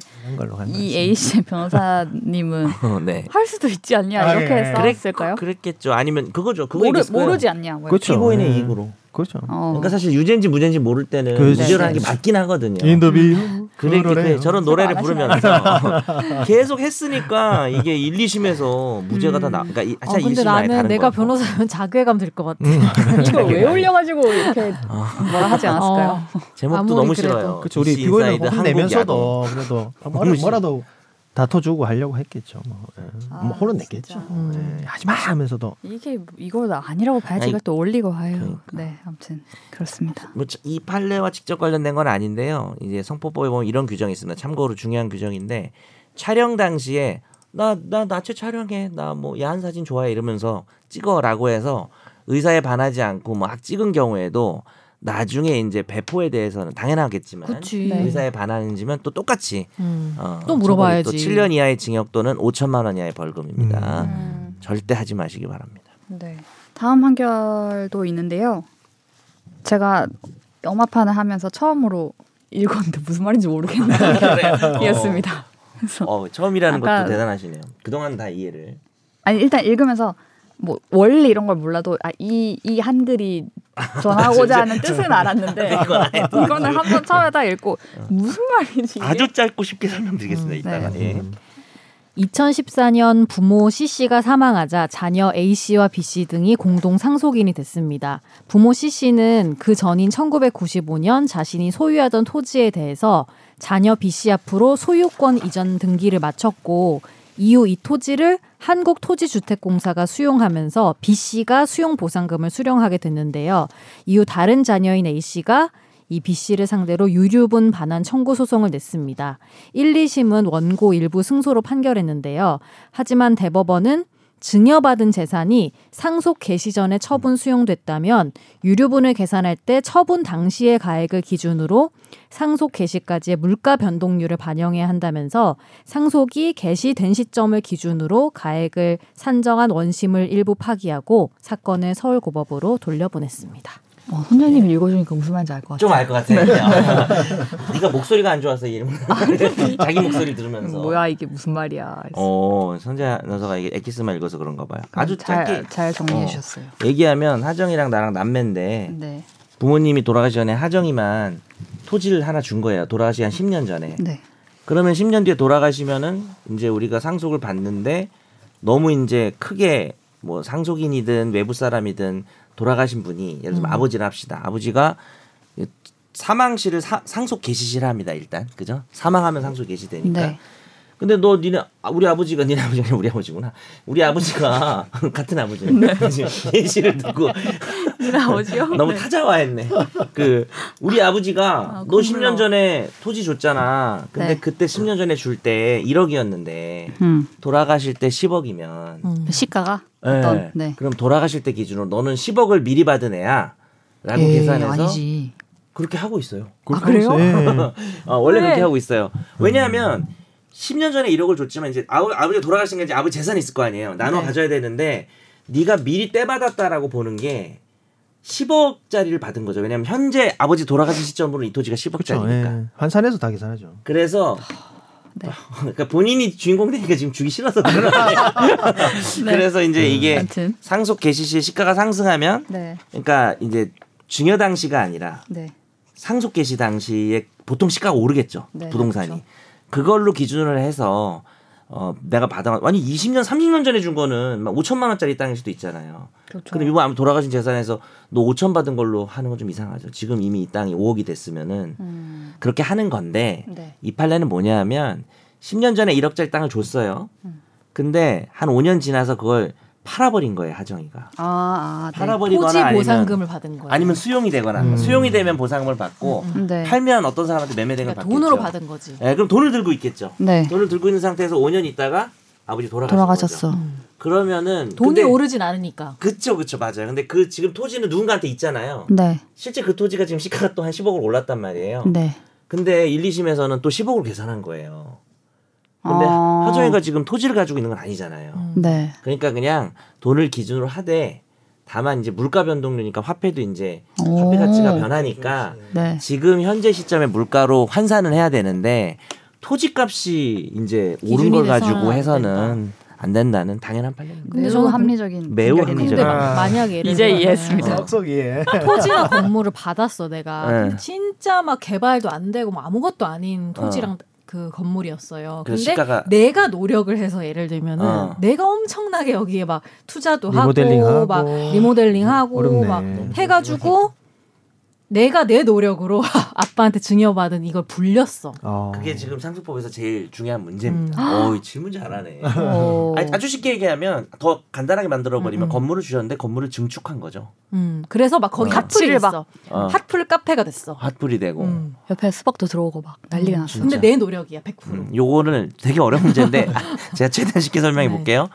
이. A 씨 변호사님은 어, 네. 할 수도 있지 않냐 아, 이렇게 예. 싸웠을까요? 그랬겠죠. 아니면 그거죠. 그거 모르. 모르지 않냐? 뭐 그렇죠. 피고인의 예. 이익으로. 그렇죠. 어. 그러니까 사실 유죄인지 무죄인지 모를 때는 그렇지. 무죄라는 게 네. 맞긴 하거든요. 인더비 그래, 그래 저런 노래를 안 부르면서 계속 했으니까 이게 1, 2심에서 무죄가 다 나. 그러니까 이, 아, 근데 1심은 아예 나는 내가 거고. 변호사면 자괴감 들 것 같아. 음. 이거 왜 올려가지고 이렇게 뭐라 하지 않았을까요? 어. 제목도 너무 그래도. 싫어요. 그렇죠. 우리 한국 혼내면서도 그래도. 뭐라도 다퉈주고 하려고 했겠죠. 뭐, 예. 아, 뭐 혼냈겠죠. 진짜. 음. 예. 하지마 하면서 이게 뭐- 이걸 아니라고 봐야지 아니, 이걸 또 올리고 와요. 그러니까. 네, 아무튼 그렇습니다. 뭐이 판례와 직접 관련된 건 아닌데요. 이제 성폭법에 보면 이런 규정이 있습니다. 참고로 중요한 규정인데 촬영 당시에 나 나 나체 촬영해 나 뭐 야한 사진 좋아해 이러면서 찍어라고 해서 의사에 반하지 않고 막 찍은 경우에도 나중에 이제 배포에 대해서는 당연하겠지만 그치. 네. 의사에 반하는지면 또 똑같이 음. 어, 또 물어봐야지. 또 7년 이하의 징역 또는 5천만 원 이하의 벌금입니다. 음, 절대 하지 마시기 바랍니다. 네. 다음 판결도 있는데요. 제가 영화판을 하면서 처음으로 읽었는데 무슨 말인지 모르겠는 판결이었습니다. 그래서 어, 처음이라는 아까- 것도 대단하시네요. 그동안 다 이해를. 아니 일단 읽으면서 뭐 원리 이런 걸 몰라도 아 이 이 한글이 전하고자 하는 뜻은 알았는데 이거는 한 번 처음에 딱 읽고 무슨 말인지 이게? 아주 짧고 쉽게 설명드리겠습니다. 음, 이따가. 네. 예. 2014년 부모 C 씨가 사망하자 자녀 A 씨와 B 씨 등이 공동 상속인이 됐습니다. 부모 C 씨는 그 전인 1995년 자신이 소유하던 토지에 대해서 자녀 B 씨 앞으로 소유권 이전 등기를 마쳤고 이후 이 토지를 한국토지주택공사가 수용하면서 B 씨가 수용 보상금을 수령하게 됐는데요. 이후 다른 자녀인 A 씨가 이 B 씨를 상대로 유류분 반환 청구 소송을 냈습니다. 1, 2심은 원고 일부 승소로 판결했는데요. 하지만 대법원은 증여받은 재산이 상속 개시 전에 처분 수용됐다면 유류분을 계산할 때 처분 당시의 가액을 기준으로 상속 개시까지의 물가 변동률을 반영해야 한다면서 상속이 개시된 시점을 기준으로 가액을 산정한 원심을 일부 파기하고 사건을 서울고법으로 돌려보냈습니다. 어, 선생님이 읽어주니까 무슨 말인지 알 것 같아요. 좀 알 것 같아. 네가 목소리가 안 좋아서 이름 자기 목소리 들으면서. 뭐야 이게 무슨 말이야. 어 선재 아나운서가 이게 엑기스만 읽어서 그런가 봐요. 아주 잘, 짧게 잘 정리해 어. 주셨어요. 얘기하면 하정이랑 나랑 남매인데 네, 부모님이 돌아가시 전에 하정이만 토지를 하나 준 거예요. 돌아가시 한 10년 전에. 네, 그러면 10년 뒤에 돌아가시면은 이제 우리가 상속을 받는데 너무 이제 크게 뭐 상속인이든 외부 사람이든 돌아가신 분이 예를 들면 아버지를 합시다. 아버지가 사망시를 사- 상속 개시시를 합니다. 일단 그죠? 사망하면 상속 개시되니까. 네. 근데 너 니네 아, 우리 아버지가 니네 아버지가 우리 아버지구나. 우리 아버지가 같은 아버지네. 개시를 듣고 아버지요? 너무 타자화했네. 그 우리 아버지가 아, 너 10년 콧물나. 전에 토지 줬잖아. 근데 네. 그때 10년 전에 줄 때 1억이었는데 음, 돌아가실 때 10억이면 음. 시가가 어떤 네. 그럼 돌아가실 때 기준으로 너는 10억을 미리 받은 애야라고 에이, 계산해서 아니지. 그렇게 하고 있어요. 아, 그래요? 예. 어, 원래 왜? 그렇게 하고 있어요. 왜냐하면 10년 전에 1억을 줬지만 이제 아버, 아버지가 돌아가신 게 이제 아버지 재산이 있을 거 아니에요. 나눠 네. 가져야 되는데 네가 미리 때 받았다라고 보는 게 10억짜리를 받은 거죠. 왜냐하면 현재 아버지 돌아가신 시점으로 이 토지가 그렇죠. 10억짜리니까. 예. 환산해서 다 계산하죠. 그래서 네. 그러니까 본인이 주인공 되니까 지금 주기 싫어서 그런 거예요. 그래서 이제 이게 아무튼 상속 개시 시 시가가 상승하면 네, 그러니까 이제 증여 당시가 아니라 네, 상속 개시 당시에 보통 시가가 오르겠죠. 네, 부동산이. 그렇죠. 그걸로 기준을 해서 어 내가 받아 아니 20년 30년 전에 준 거는 막 5천만 원짜리 땅일 수도 있잖아요. 그렇죠. 근데 이번 아무 돌아가신 재산에서 너 5천 받은 걸로 하는 건 좀 이상하죠. 지금 이미 이 땅이 5억이 됐으면은 음, 그렇게 하는 건데 네, 이 판례는 뭐냐하면 10년 전에 1억짜리 땅을 줬어요. 음. 근데 한 5년 지나서 그걸 팔아버린 거예요 하정이가. 아, 아, 네. 팔아버리거나 아니면 보상금을 받은 거예요. 아니면 수용이 되거나 음. 수용이 되면 보상금을 받고 음, 음. 네. 팔면 어떤 사람한테 매매된 걸 그러니까 받겠죠. 돈으로 받은 거지. 예, 그럼 돈을 들고 있겠죠. 네. 돈을 들고 있는 상태에서 5년 있다가 아버지 돌아가셨어. 거죠. 그러면은 돈이 근데- 오르진 않으니까. 그쵸 그쵸 맞아요. 근데 그 지금 토지는 누군가한테 있잖아요. 네. 실제 그 토지가 지금 시가가 또 한 10억을 올랐단 말이에요. 네. 근데 1, 2심에서는 또 10억을 계산한 거예요. 근데 아. 하정이가 지금 토지를 가지고 있는 건 아니잖아요. 음. 네. 그러니까 그냥 돈을 기준으로 하되 다만 이제 물가 변동률이니까 화폐도 이제 오. 화폐 가치가 변하니까 네. 지금 현재 시점에 물가로 환산은 해야 되는데 토지값이 이제 오른 걸 가지고 안 해서는 안 된다는 당연한 판례입니다. 근데 매우 저는 그- 합리적인 매우. 합리적인 근데 아. 만약에 이제 이해했습니다. 썩썩이에. 토지나 건물을 받았어 내가. 네. 근데 진짜 막 개발도 안 되고 뭐 아무것도 아닌 토지랑 그 건물이었어요. 그래서 근데 시가가- 내가 노력을 해서 예를 들면은 어. 내가 엄청나게 여기에 막 투자도 리모델링하고. 하고 막 리모델링 하고 어렵네. 막 해가지고 내가 내 노력으로 아빠한테 증여받은 이걸 불렸어. 어. 그게 지금 상속법에서 제일 중요한 문제입니다. 어, 질문 잘하네. 오. 아니, 아주 쉽게 얘기하면 더 간단하게 만들어 버리면 음, 음. 건물을 주셨는데 건물을 증축한 거죠. 음, 그래서 막 거기 어. 핫플이 막-. 어. 핫플 카페가 됐어. 핫불이 되고. 음. 옆에 수박도 들어오고 막 난리가 음. 났어. 근데 내 노력이야 100%. 음, 요거는 되게 어려운 문제인데 제가 최대한 쉽게 설명해 네. 볼게요.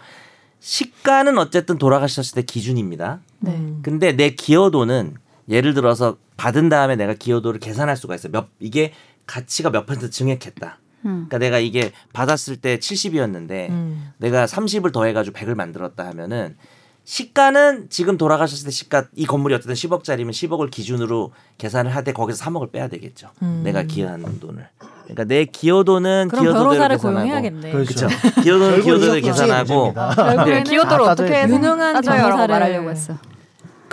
시가는 어쨌든 돌아가셨을 때 기준입니다. 네. 음. 근데 내 기여도는 예를 들어서 받은 다음에 내가 기여도를 계산할 수가 있어요. 몇 이게 가치가 몇 퍼센트 증액했다. 음. 그러니까 내가 이게 받았을 때 70이었는데 음. 내가 30을 더해가지고 100을 만들었다 하면은 시가는 지금 돌아가셨을 때 시가 이 건물이 어쨌든 10억짜리면 10억을 기준으로 계산을 하되 거기서 3억을 빼야 되겠죠. 음. 내가 기여한 돈을. 그러니까 내 기여도는 그럼 기여도대로 변호사를 계산하고 고용해야겠네. 그렇죠. 그렇죠. 기여도는 기여도대로 이것도 계산하고. 결국에는 네, 기여도를 다 어떻게 유능한 따져요라고 변호사를- 말하려고 했어.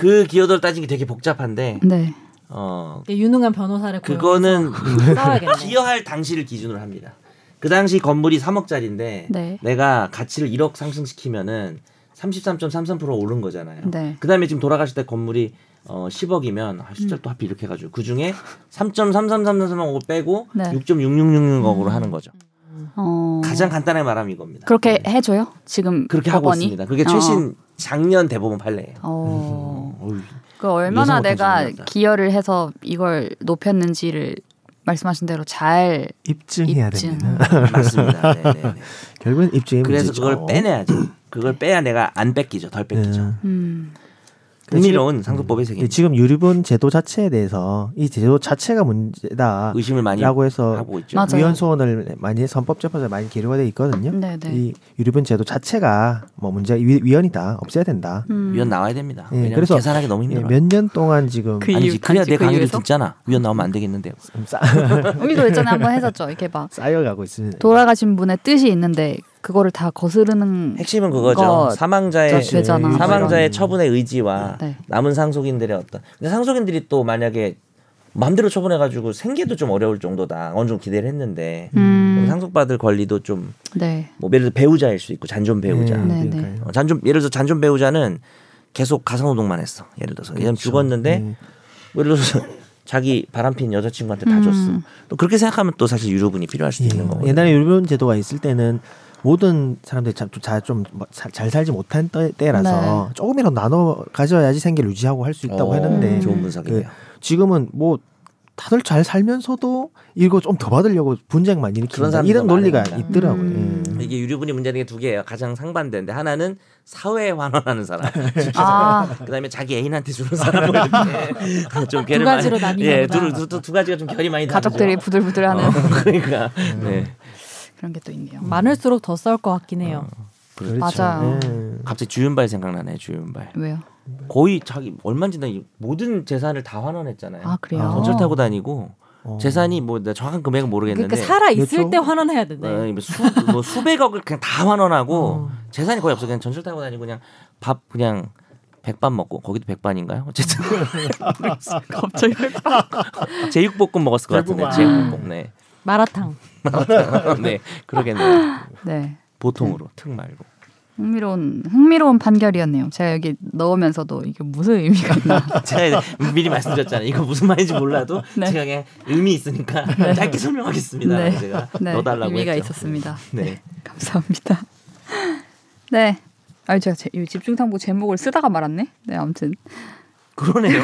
그 기여도를 따지기 되게 복잡한데 네. 어 유능한 변호사를 그거는 써야겠네. 기여할 당시를 기준으로 합니다. 그 당시 건물이 3억짜리인데 네. 내가 가치를 1억 상승시키면은 33.33% 오른 거잖아요. 네. 그다음에 지금 돌아가실 때 건물이 어 10억이면 아, 숫자 또 하필 이렇게 해가지고 그 중에 3.3333억 빼고 네. 6.6666억으로 하는 거죠. 어. 가장 간단하게 말하면 이겁니다. 그렇게 해줘요? 지금 그렇게 하고 법원이? 있습니다. 그게 어. 최신 작년 대법원 판례예요. 어. 그 얼마나 내가. 기여를 해서 이걸 높였는지를 말씀하신 대로 잘 입증해야 입증. 됩니다. 맞습니다. 네, 네, 네. 결국은 입증이 그래서 문제죠. 그걸 빼내야죠. 그걸 빼야 내가 안 뺏기죠. 덜 뺏기죠. 네. 음. 흥미로운 상속법의 세계. 예, 지금 유류분 제도 자체에 대해서 이 제도 자체가 문제다라고 의심을 많이 해서 하고 있죠. 맞아요. 위헌 소원을 많이 선법재판소에 많이 기류가 돼 있거든요. 네, 네. 이 유류분 제도 자체가 뭐 문제 위, 위헌이다 없애야 된다. 음. 위원 나와야 됩니다. 예, 그래서 계산하기 너무 힘들어요. 몇년 동안 지금 그 아니지 이유, 그래야 내 그 강의를 이유에서? 듣잖아. 위원 나오면 안 되겠는데요. 쌓, 우리도 예전에 한번 했었죠. 이렇게 막 쌓여가고 있습니다. 돌아가신 분의 뜻이 있는데 그거를 다 거스르는 핵심은 그거죠. 거 사망자의 되잖아. 사망자의 이런. 처분의 의지와 네. 남은 상속인들의 어떤 근데 상속인들이 또 만약에 마음대로 처분해가지고 생계도 좀 어려울 정도다 어느 정도 기대를 했는데 음. 상속받을 권리도 좀 네. 뭐 예를 들어 배우자일 수 있고 잔존 배우자 네, 네. 그러니까요. 어, 잔존 예를 들어서 잔존 배우자는 계속 가사노동만 했어 예를 들어서 얘는 그렇죠. 죽었는데 네. 뭐 예를 들어서 자기 바람핀 여자친구한테 다 음. 줬어 또 그렇게 생각하면 또 사실 유료분이 필요할 수도 있는 거고 예. 옛날에 유류분 제도가 있을 때는 모든 사람들이 좀잘 살지 못한 때- 때라서 네. 조금이라도 나눠 가져야지 생계를 유지하고 할 수 있다고 어, 했는데 음. 좋은 분석이네요. 지금은 뭐 다들 잘 살면서도 이거 좀 더 받으려고 분쟁만 일으키는 이런 논리가 많아요. 있더라고요. 음. 예. 이게 유류분이 문제되는 게 두 개예요. 가장 상반되는데 하나는 사회에 환원하는 사람, 아, 그다음에 자기 애인한테 주는 사람 뭐 이렇게 좀 괴를 가지로 많이- 나뉘는구나. 예, 두, 두, 두, 두 가지가 좀 결이 많이 가족들이 다르죠. 부들부들하는 어, 그러니까 네. 그런 게 또 있네요. 많을수록 더 싸울 것 같긴 해요. 그렇죠. 맞아요. 예. 갑자기 주윤발 생각나네. 주윤발 왜요? 거의 자기 얼마인지 나 모든 재산을 다 환원했잖아요. 아 그래요? 아, 전철 타고 다니고 어. 재산이 뭐 정확한 금액은 모르겠는데 그러니까 살아 있을 그렇죠. 때 환원해야 되네. 어, 뭐 수, 뭐 수백억을 그냥 다 환원하고 어. 재산이 거의 없어 그냥 전철 타고 다니고 그냥 밥 그냥 백반 먹고 거기도 백반인가요? 어쨌든 갑자기 제육볶음 먹었을 것 같은데. 제육볶음 네. 마라탕. 네 그러겠네요. 네 보통으로 특 말고 흥미로운 흥미로운 판결이었네요. 제가 여기 넣으면서도 이게 무슨 의미가 있나? 제가 미리 말씀드렸잖아요. 이거 무슨 말인지 몰라도 네. 제가 그냥 의미 있으니까 짧게 설명하겠습니다. 네. 제가 네 넣어달라고 의미가 했죠. 있었습니다. 네. 감사합니다. 네 아니 제가 제, 이 집중탐구 제목을 쓰다가 말았네. 네 아무튼 그러네요.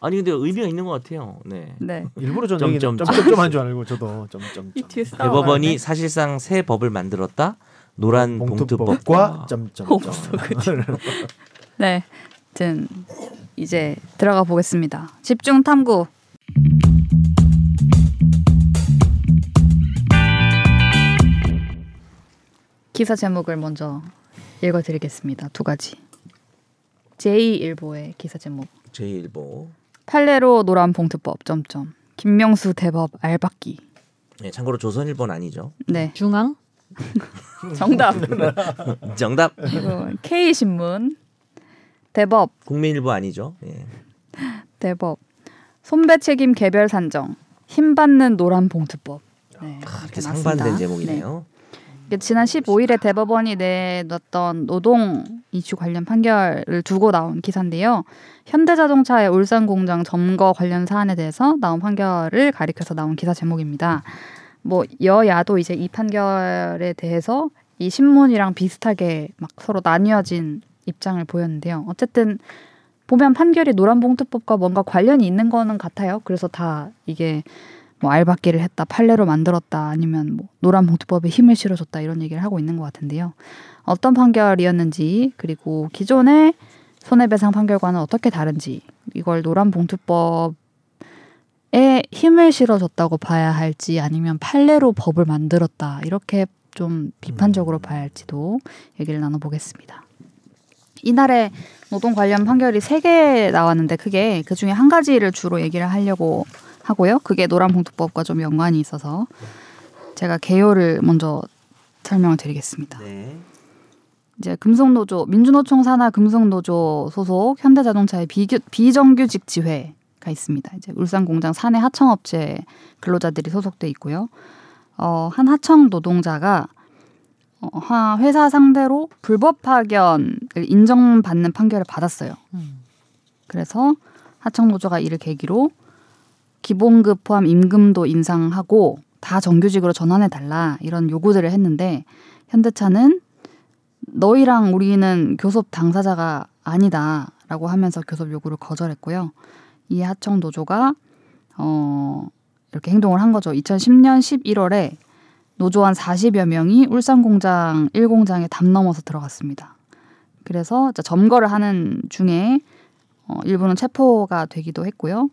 아니 근데 의미가 있는 것 같아요. 네. 네. 일부러 전 점, 여기 점, 점점점 한줄 알고 저도 점점. 이 뒤에 쓰다가 대법원이 말았네. 사실상 새 법을 만들었다. 노란 봉투법과 점점점. 없어, 네. 아무튼 이제 들어가 보겠습니다. 집중 탐구. 기사 제목을 먼저 읽어드리겠습니다. 두 가지. 제2일보의 기사 제목. 제1보. 팔레로 노란 봉투법 점점. 김명수 대법 알박기. 네, 참고로 조선일보는 아니죠. 네, 중앙? 정답. 정답. 그리고 K 신문 대법 국민일보 아니죠. 예. 대법 손배 책임 개별 산정 힘 받는 노란 봉투법. 네, 아, 이렇게. 상반된 네. 제목이네요. 이게 지난 15일에 대법원이 내놨던 노동 이슈 관련 판결을 두고 나온 기사인데요. 현대자동차의 울산 공장 점거 관련 사안에 대해서 나온 판결을 가리켜서 나온 기사 제목입니다. 뭐 여야도 이제 이 판결에 대해서 이 신문이랑 비슷하게 막 서로 나뉘어진 입장을 보였는데요. 어쨌든 보면 판결이 노란봉투법과 뭔가 관련이 있는 거는 같아요. 그래서 다 이게 뭐 알박기를 했다, 판례로 만들었다, 아니면 뭐 노란 봉투법에 힘을 실어줬다 이런 얘기를 하고 있는 것 같은데요. 어떤 판결이었는지 그리고 기존의 손해배상 판결과는 어떻게 다른지 이걸 노란 봉투법에 힘을 실어줬다고 봐야 할지 아니면 판례로 법을 만들었다 이렇게 좀 비판적으로 봐야 할지도 얘기를 나눠보겠습니다. 이날에 노동 관련 판결이 세 개 나왔는데 크게 그 중에 한 가지를 주로 얘기를 하려고 하고요. 그게 노란봉투법과 좀 연관이 있어서 제가 개요를 먼저 설명을 드리겠습니다. 네. 이제 금속노조 민주노총 산하 금속노조 소속 현대자동차의 비규, 비정규직 지회가 있습니다. 이제 울산 공장 사내 하청업체 근로자들이 소속돼 있고요. 어, 한 하청 노동자가 어, 한 회사 상대로 불법 파견을 인정받는 판결을 받았어요. 음. 그래서 하청 노조가 이를 계기로 기본급 포함 임금도 인상하고 다 정규직으로 전환해 달라 이런 요구들을 했는데 현대차는 너희랑 우리는 교섭 당사자가 아니다라고 하면서 교섭 요구를 거절했고요. 이 하청 노조가 어 이렇게 행동을 한 거죠. 2010년 11월에 노조 한 40여 명이 울산 공장 1공장에 담 넘어서 들어갔습니다. 그래서 점거를 하는 중에 어, 일부는 체포가 되기도 했고요.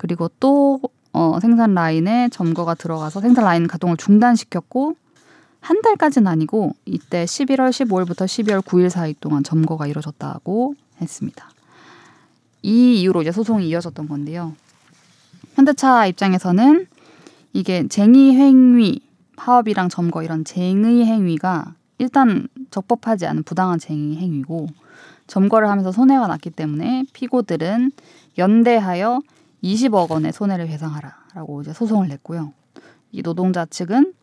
그리고 또 어, 생산 라인에 점거가 들어가서 생산 라인 가동을 중단시켰고 한 달까지는 아니고 이때 11월 15일부터 12월 9일 사이 동안 점거가 이루어졌다고 했습니다. 이 이후로 이제 소송이 이어졌던 건데요. 현대차 입장에서는 이게 쟁의 행위, 파업이랑 점거 이런 쟁의 행위가 일단 적법하지 않은 부당한 쟁의 행위고 점거를 하면서 손해가 났기 때문에 피고들은 연대하여 20억 원의 손해를 배상하라라고 이제 소송을 냈고요. 이 노동자 측은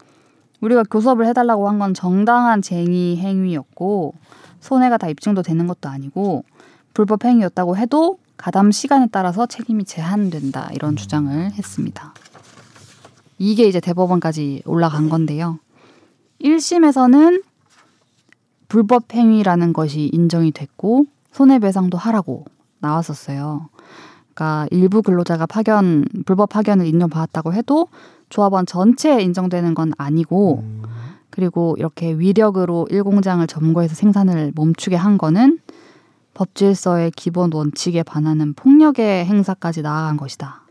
우리가 교섭을 해달라고 한 건 정당한 쟁의 행위였고 손해가 다 입증도 되는 것도 아니고 불법 행위였다고 해도 가담 시간에 따라서 책임이 제한된다 이런 주장을 했습니다. 이게 이제 대법원까지 올라간 건데요. 1심에서는 불법 행위라는 것이 인정이 됐고 손해배상도 하라고 나왔었어요. 그러니까 일부 근로자가 파견 불법 파견을 인정받았다고 해도 조합원 전체에 인정되는 건 아니고 음, 그리고 이렇게 위력으로 일공장을 점거해서 생산을 멈추게 한 거는 법질서의 기본 원칙에 반하는 폭력의 행사까지 나아간 것이다.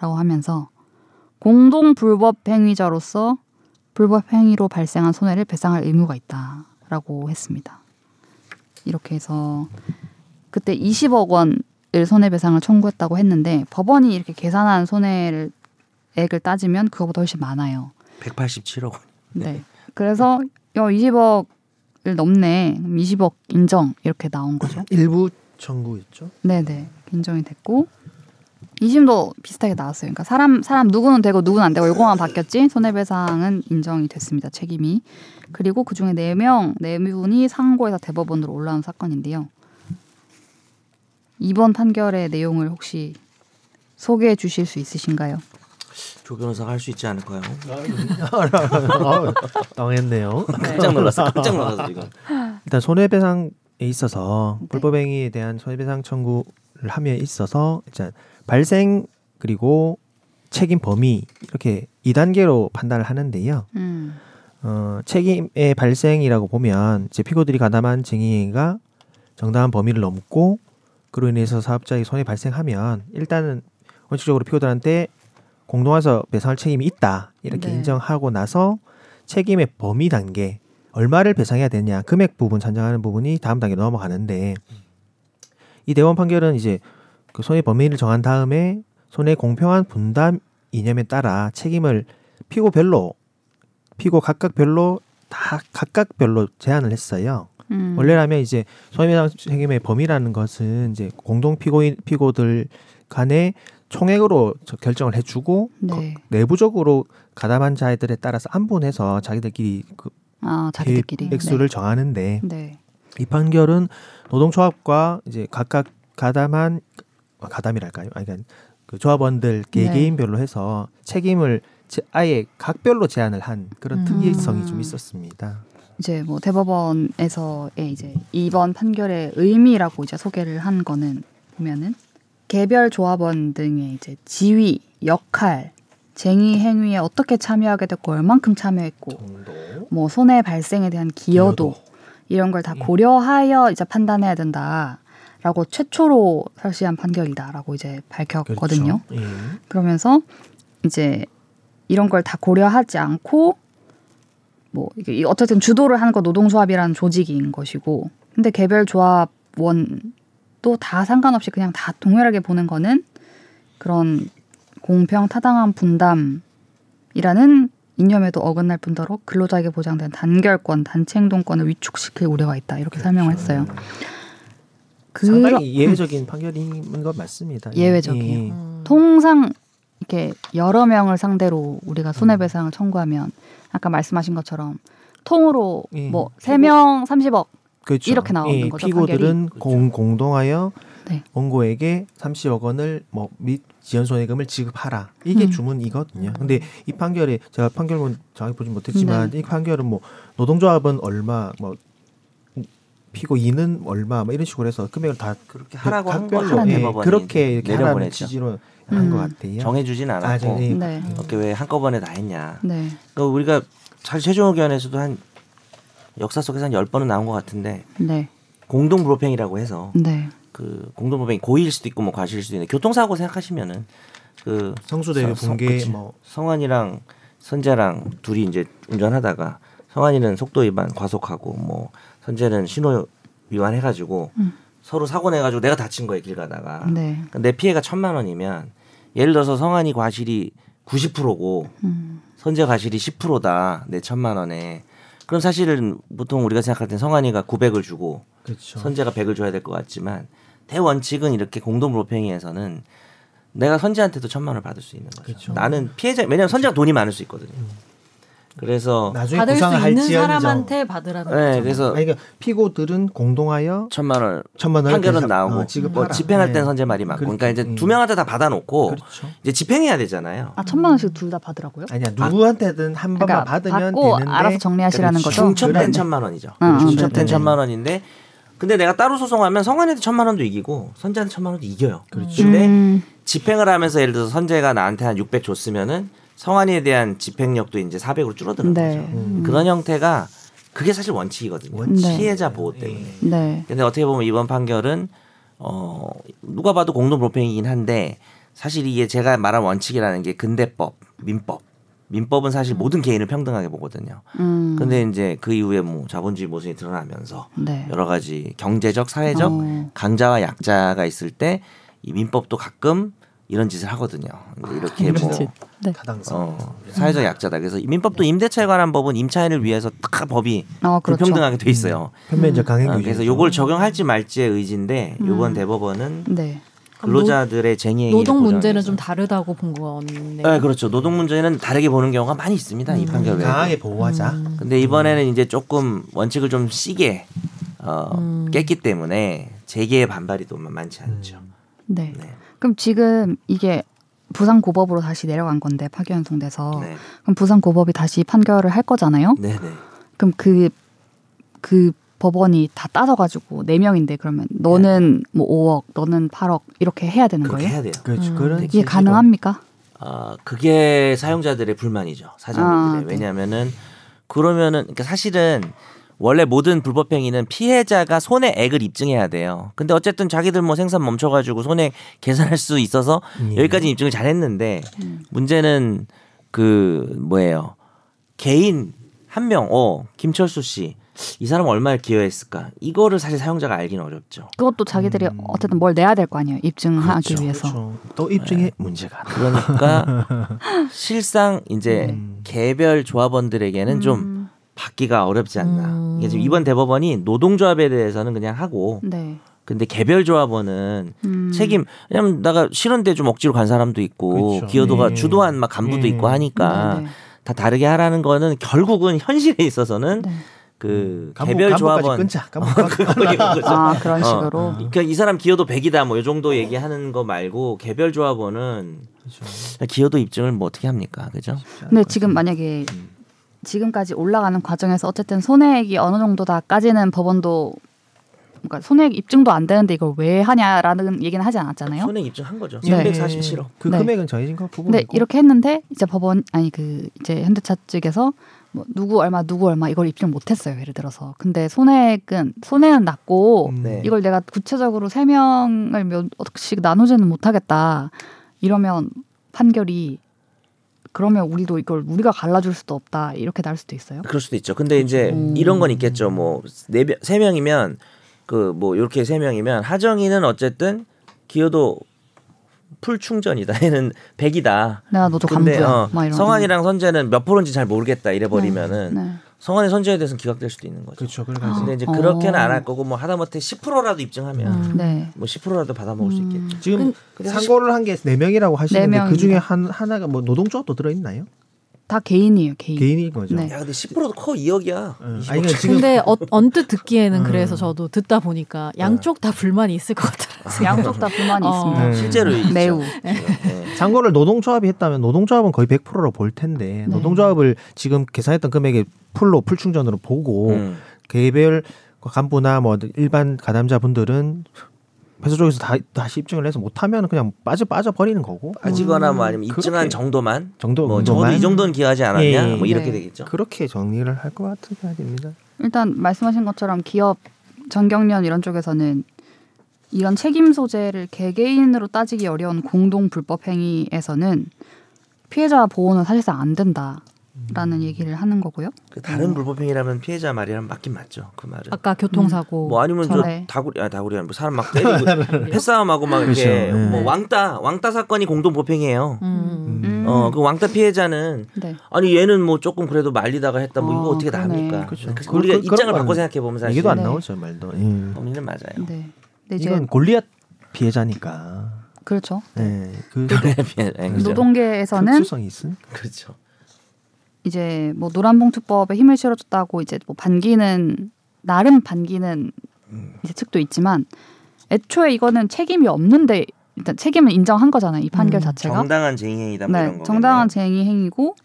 라고 하면서 공동 불법 행위자로서 불법 행위로 발생한 손해를 배상할 의무가 있다. 라고 했습니다. 이렇게 해서 그때 20억 원을 손해배상을 청구했다고 했는데 법원이 이렇게 계산한 손해를 액을 따지면 그거보다 훨씬 많아요. 187억 원. 네. 그래서 야 20억을 넘네. 그럼 20억 인정 이렇게 나온 거죠. 일부 청구였죠. 네네 인정이 됐고 2심도 비슷하게 나왔어요. 그러니까 사람 사람 누구는 되고 누구는 안 되고 요거만 바뀌었지 손해배상은 인정이 됐습니다. 책임이 그리고 그 중에 네 명 네 분이 상고에서 대법원으로 올라온 사건인데요. 이번 판결의 내용을 혹시 소개해 주실 수 있으신가요? 조 변호사가 할수 있지 않을까요? 아, 당했네요. 깜짝 놀랐어. 깜짝 놀랐어 지금. 일단 손해배상에 있어서 네. 불법행위에 대한 손해배상 청구를 함에 있어서 일단 발생 그리고 책임 범위 이렇게 2단계로 판단을 하는데요. 음. 어, 책임의 발생이라고 보면 이제 피고들이 가담한 증의가 정당한 범위를 넘고 그로 인해서 사업자의 손해 발생하면 일단은 원칙적으로 피고들한테 공동화서 배상할 책임이 있다 이렇게 네. 인정하고 나서 책임의 범위 단계 얼마를 배상해야 되냐 금액 부분 산정하는 부분이 다음 단계 넘어가는데 이 대원 판결은 이제 그 손해 범위를 정한 다음에 손해 공평한 분담 이념에 따라 책임을 피고별로 피고 각각별로 다 각각별로 제한을 했어요. 음. 원래라면 이제 손해배상 책임의 범위라는 것은 이제 공동 피고인 피고들 간의 총액으로 저- 결정을 해주고 네. 거- 내부적으로 가담한 자들에 따라서 안분해서 자기들끼리 그 아 자기들끼리. 액수를 정하는데 네. 네. 이 판결은 노동조합과 이제 각각 가담한 아, 가담이랄까요? 아니 그러니까 그 조합원들 네. 개개인별로 해서 책임을 제- 아예 각별로 제한을 한 그런 음. 특이성이 좀 있었습니다. 이제 뭐 대법원에서의 이제 이번 판결의 의미라고 이제 소개를 한 거는 보면은 개별 조합원 등의 이제 지위, 역할, 쟁의 행위에 어떻게 참여하게 됐고 얼만큼 참여했고 정도. 뭐 손해 발생에 대한 기여도 이런 걸다 음. 고려하여 이제 판단해야 된다 라고 최초로 설시한 판결이다라고 이제 밝혔거든요. 그렇죠. 예. 그러면서 이제 이런 걸 다 고려하지 않고 뭐 이게 이- 어쨌든 주도를 하는 거 노동조합이라는 조직인 것이고 근데 개별 조합원도 다 상관없이 그냥 다 동일하게 보는 거는 그런 공평 타당한 분담이라는 이념에도 어긋날 뿐더러 근로자에게 보장된 단결권, 단체 행동권을 위축시킬 우려가 있다 이렇게 설명을 했어요. 상당히 예외적인 판결인 건 맞습니다. 예. 예외적이에요. 예. 음. 통상 이렇게 여러 명을 상대로 우리가 손해배상을 청구하면 아까 말씀하신 것처럼 통으로 예. 뭐세명 30억 그렇죠. 이렇게 나오는 예, 거죠, 피고들은 공, 공동하여 네. 원고에게 30억 원을 뭐 및 지연 손해금을 지급하라. 이게 음. 주문이거든요. 근데 이 판결에 제가 판결문 정확히 보진 못했지만 네. 이 판결은 뭐 노동조합은 얼마 뭐 피고 이는 얼마 뭐 이런 식으로 해서 금액을 다 그렇게 하라고 한 거죠. 예, 그렇게 이렇게 하라는 내려보냈죠. 취지로 음. 한 것 같아요. 정해주진 아, 않았고 저, 예. 네. 어떻게 왜 한꺼번에 다 했냐. 네. 그 우리가 사실 최종 의견에서도 한 역사 속에서 한 열 번은 나온 것 같은데 네. 공동 불법행위라고 해서 네. 그 공동 불법행위 고의일 수도 있고 뭐 과실일 수도 있는데 교통사고 생각하시면은 그 성수대교 붕괴. 뭐 성환이랑 선재랑 둘이 이제 운전하다가 성환이는 속도 위반 과속하고 뭐 선재는 신호 위반해가지고 음. 서로 사고 내가지고 내가 다친 거예요 길 가다가 네. 그러니까 내 피해가 천만 원이면 예를 들어서 성환이 과실이 90%고 음. 선재 과실이 10%다 내 천만 원에 그럼 사실은 보통 우리가 생각할 땐 성환이가 900을 주고 그렇죠. 선재가 100을 줘야 될 것 같지만 대원칙은 이렇게 공동불법행위에서는 내가 선재한테도 천만 원을 받을 수 있는 거죠. 그렇죠. 나는 피해자 왜냐하면 선재가 돈이 많을 수 있거든요. 그래서 나중에 받을 수 있는 할지언정 사람한테 받으라는 네, 거죠. 그래서 아니, 그러니까 피고들은 공동하여 천만 원 천만 원을 판결은 배상- 나오고 어. 뭐 집행할 땐 네. 선재 말이 맞고 그렇죠. 그러니까 이제 음. 두 명한테 다 받아놓고 그렇죠. 이제 집행해야 되잖아요. 아 천만 원씩 둘 다 받으라고요? 아니야 누구한테든 한 번만 그러니까 받으면 받고 되는데 알아서 정리하시라는 그렇죠. 거죠. 중첩된 네. 천만 원이죠. 어, 어, 중첩된 네, 네. 천만 원인데 근데 내가 따로 소송하면 성환이한테 천만 원도 이기고 선재한테 천만 원도 이겨요. 그렇죠. 근데 음. 집행을 하면서 예를 들어서 선재가 나한테 한 600 줬으면은 성환이에 대한 집행력도 이제 400으로 줄어드는 네. 거죠. 음. 그런 형태가 그게 사실 원칙이거든요. 원칙. 네. 피해자 보호 때문에. 네. 근데 어떻게 보면 이번 판결은 어 누가 봐도 공동 불법행위이긴 한데 사실 이게 제가 말한 원칙이라는 게 근대법, 민법. 민법은 사실 모든 개인을 평등하게 보거든요. 음. 근데 이제 그 이후에 뭐 자본주의 모순이 드러나면서 네. 여러 가지 경제적, 사회적 어. 강자와 약자가 있을 때 이 민법도 가끔 이런 짓을 하거든요. 이제 이렇게 뭐 짓. 네. 어, 사회적 약자다. 그래서 이 민법도 임대차에 관한 법은 임차인을 위해서 딱 법이 어, 그렇죠. 불평등하게 돼 있어요. 편면적 강행 어, 규제. 그래서 요걸 적용할지 말지의 의지인데 이번 음. 대법원은 네. 근로자들의 쟁의 노동 문제는 좀 다르다고 본 거네. 네, 그렇죠. 노동 문제는 다르게 보는 경우가 많이 있습니다. 이 판결 외에. 강하게 보호하자. 음. 근데 이번에는 이제 조금 원칙을 좀 시게 어, 음. 깼기 때문에 재계의 반발이 또 많지 않죠. 네. 네. 그럼 지금 이게 부산 고법으로 다시 내려간 건데 파기환송돼서 네. 그럼 부산 고법이 다시 판결을 할 거잖아요. 네, 네. 그럼 그, 그 법원이 다 따져가지고 네 명인데 그러면 너는 뭐 5억, 너는 8억 이렇게 해야 되는 그렇게 거예요? 해야 돼요. 그렇죠. 음. 그런 이게 가능합니까? 아 그게 사용자들의 불만이죠 사장님들의 아, 네. 왜냐하면은 그러면은 그러니까 사실은 원래 모든 불법 행위는 피해자가 손해액을 입증해야 돼요. 근데 어쨌든 자기들 뭐 생산 멈춰가지고 손해 계산할 수 있어서 예. 여기까지 입증을 잘했는데 음. 문제는 그 뭐예요 개인 한 명, 어 김철수 씨. 이 사람 얼마를 기여했을까? 이거를 사실 사용자가 알기는 어렵죠. 그것도 자기들이 음. 어쨌든 뭘 내야 될 거 아니에요. 입증하기 그렇죠, 위해서. 그렇죠. 또 입증에 문제가 안 그러니까 실상 이제 음. 개별 조합원들에게는 좀 음, 받기가 어렵지 않나. 음. 이게 지금 이번 대법원이 노동조합에 대해서는 그냥 하고, 네. 근데 개별 조합원은 음, 책임. 왜냐면 내가 싫은데 좀 억지로 간 사람도 있고, 그렇죠. 기여도가 네. 주도한 막 간부도 네. 있고 하니까 네, 네. 다 다르게 하라는 거는 결국은 현실에 있어서는 네. 그 간부, 개별 조합원 끊자. 간부, 그거죠. 아 그런 어. 식으로. 그러니까 이 사람 기여도 100이다 뭐 이 정도 얘기하는 거 말고 개별 조합원은 그렇죠. 기여도 입증을 뭐 어떻게 합니까, 그죠? 근데 지금 만약에 음. 지금까지 올라가는 과정에서 어쨌든 손해액이 어느 정도다까지는 법원도 그러니까 손해액 입증도 안 되는데 이걸 왜 하냐라는 얘기는 하지 않았잖아요. 손해 입증한 거죠. 네. 347억. 그 네. 금액은 정해진 거 부분. 근데 이렇게 했는데 이제 법원 아니 그 이제 현대차 측에서 뭐 누구 얼마 누구 얼마 이걸 입증 못했어요 예를 들어서 근데 손해액은 손해는 낮고 음. 네. 이걸 내가 구체적으로 세 명을 몇 어떻게씩 나누지는 못하겠다 이러면 판결이 그러면 우리도 이걸 우리가 갈라줄 수도 없다 이렇게 날 수도 있어요. 그럴 수도 있죠. 근데 이제 음. 이런 건 있겠죠. 뭐네세 명이면 그 뭐 이렇게 세 명이면 하정이는 어쨌든 기여도 풀 충전이다. 얘는 100이다. 내가 너도 간부야. 어. 성환이랑 선재는 몇 프로인지 잘 모르겠다 이래 버리면은 네. 성환이 선재에 대해서는 기각될 수도 있는 거죠. 그렇죠. 그러니까 근데 이제 어. 그렇게는 안 할 거고 뭐 하다못해 10%라도 입증하면 음. 네. 뭐 10%라도 받아 먹을 수 음. 있겠죠. 지금 상고를 한 게 네 명이라고 하시는데 네그 중에. 한 하나가 뭐 노동조합도 들어 있나요? 다 개인이에요 개인. 개인인 거죠. 네. 야 근데 10%도 커 2억이야. 응. 아니 그러니까 지금 근데 어, 언뜻 듣기에는 음. 그래서 저도 듣다 보니까 양쪽 다 불만이 있을 것 같아요. 양쪽 다 불만이 어. 있습니다. 네. 실제로 있죠. 매우. 네. 상고를 노동조합이 했다면 노동조합은 거의 100%로 볼 텐데 네. 노동조합을 지금 계산했던 금액의 풀로 풀충전으로 보고 음. 개별 간부나 뭐 일반 가담자 분들은 회사 쪽에서 다, 다시 입증을 해서 못하면 그냥 빠져 빠져 버리는 거고 빠지거나 뭐 아니면 입증한 그렇게 정도만 정도 뭐 적어도 정도만 이 정도는 기여하지 않았냐 예, 예. 뭐 이렇게 네. 되겠죠. 그렇게 정리를 할 것 같은 생각이 듭니다. 일단 말씀하신 것처럼 기업 전경련 이런 쪽에서는 이런 책임 소재를 개개인으로 따지기 어려운 공동 불법 행위에서는 피해자 보호는 사실상 안 된다 라는 얘기를 하는 거고요. 그 다른 어. 불법행위라면 피해자 말이랑 맞긴 맞죠. 그 말은. 아까 교통사고 뭐 아니면 저 전에. 다구리 아 다구리 아니고 사람 막 때리고 패싸움하고 막 이렇게 그렇죠. 네. 뭐 왕따 왕따 사건이 공동 법행이에요. 음. 음. 어그 왕따 피해자는 네. 아니 얘는 뭐 조금 그래도 말리다가 했다 뭐 이거 어, 어떻게. 나합니까? 그렇죠. 우리가 그- 입장을 바꿔 건 생각해 보면 사실 얘기도 안 네. 나오죠 말도. 예. 범인은 맞아요. 네. 근데 이제 이건 골리앗 피해자니까. 그렇죠. 네. 그 네, 그죠. 노동계에서는 특수성이 있은. 그렇죠. 이제 뭐 노란봉투법에 힘을 실어줬다고 이제 뭐 반기는 나름 반기는 음. 이제 측도 있지만 애초에 이거는 책임이 없는데 일단 책임은 인정한 거잖아요. 이 판결 음, 자체가. 정당한 쟁행이다 뭐 이런 네, 거. 정당한 쟁의 행위고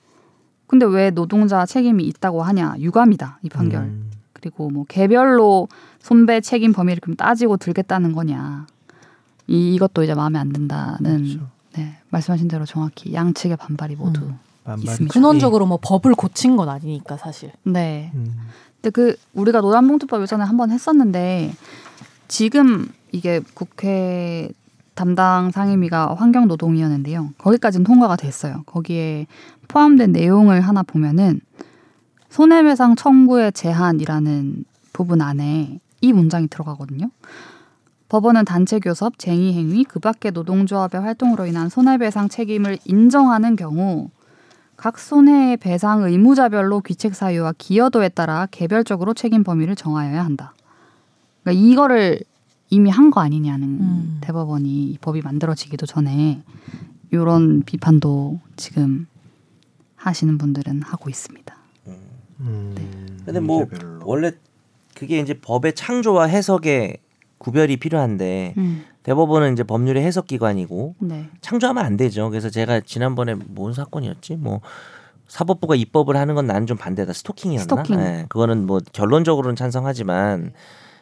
근데 왜 노동자 책임이 있다고 하냐 유감이다 이 판결 음. 그리고 뭐 개별로 손배 책임 범위를 그럼 따지고 들겠다는 거냐 이 이것도 이제 마음에 안 든다는 그렇죠. 네 말씀하신 대로 정확히 양측의 반발이 모두 음. 있습니다. 근원적으로 뭐 법을 고친 건 아니니까 사실. 네 음. 근데 그 우리가 노란봉투법 예전에 한번 했었는데 지금 이게 국회 담당 상임위가 환경노동위원회인데요. 거기까지는 통과가 됐어요. 거기에 포함된 내용을 하나 보면은 손해배상 청구의 제한이라는 부분 안에 이 문장이 들어가거든요. 법원은 단체 교섭, 쟁의 행위, 그 밖의 노동조합의 활동으로 인한 손해배상 책임을 인정하는 경우 각 손해의 배상 의무자별로 귀책 사유와 기여도에 따라 개별적으로 책임 범위를 정하여야 한다. 그러니까 이거를 이미 한 거 아니냐는 음. 대법원이 이 법이 만들어지기도 전에 이런 비판도 지금 하시는 분들은 하고 있습니다. 음. 근데 뭐. 원래 그게 이제 법의 창조와 해석의 구별이 필요한데 음, 대법원은 이제 법률의 해석 기관이고 네. 창조하면 안 되죠. 그래서 제가 지난번에 뭔 사건이었지? 뭐 사법부가 입법을 하는 건 나는 좀 반대다. 스토킹이었나? 스토킹. 예, 그거는 뭐 결론적으로는 찬성하지만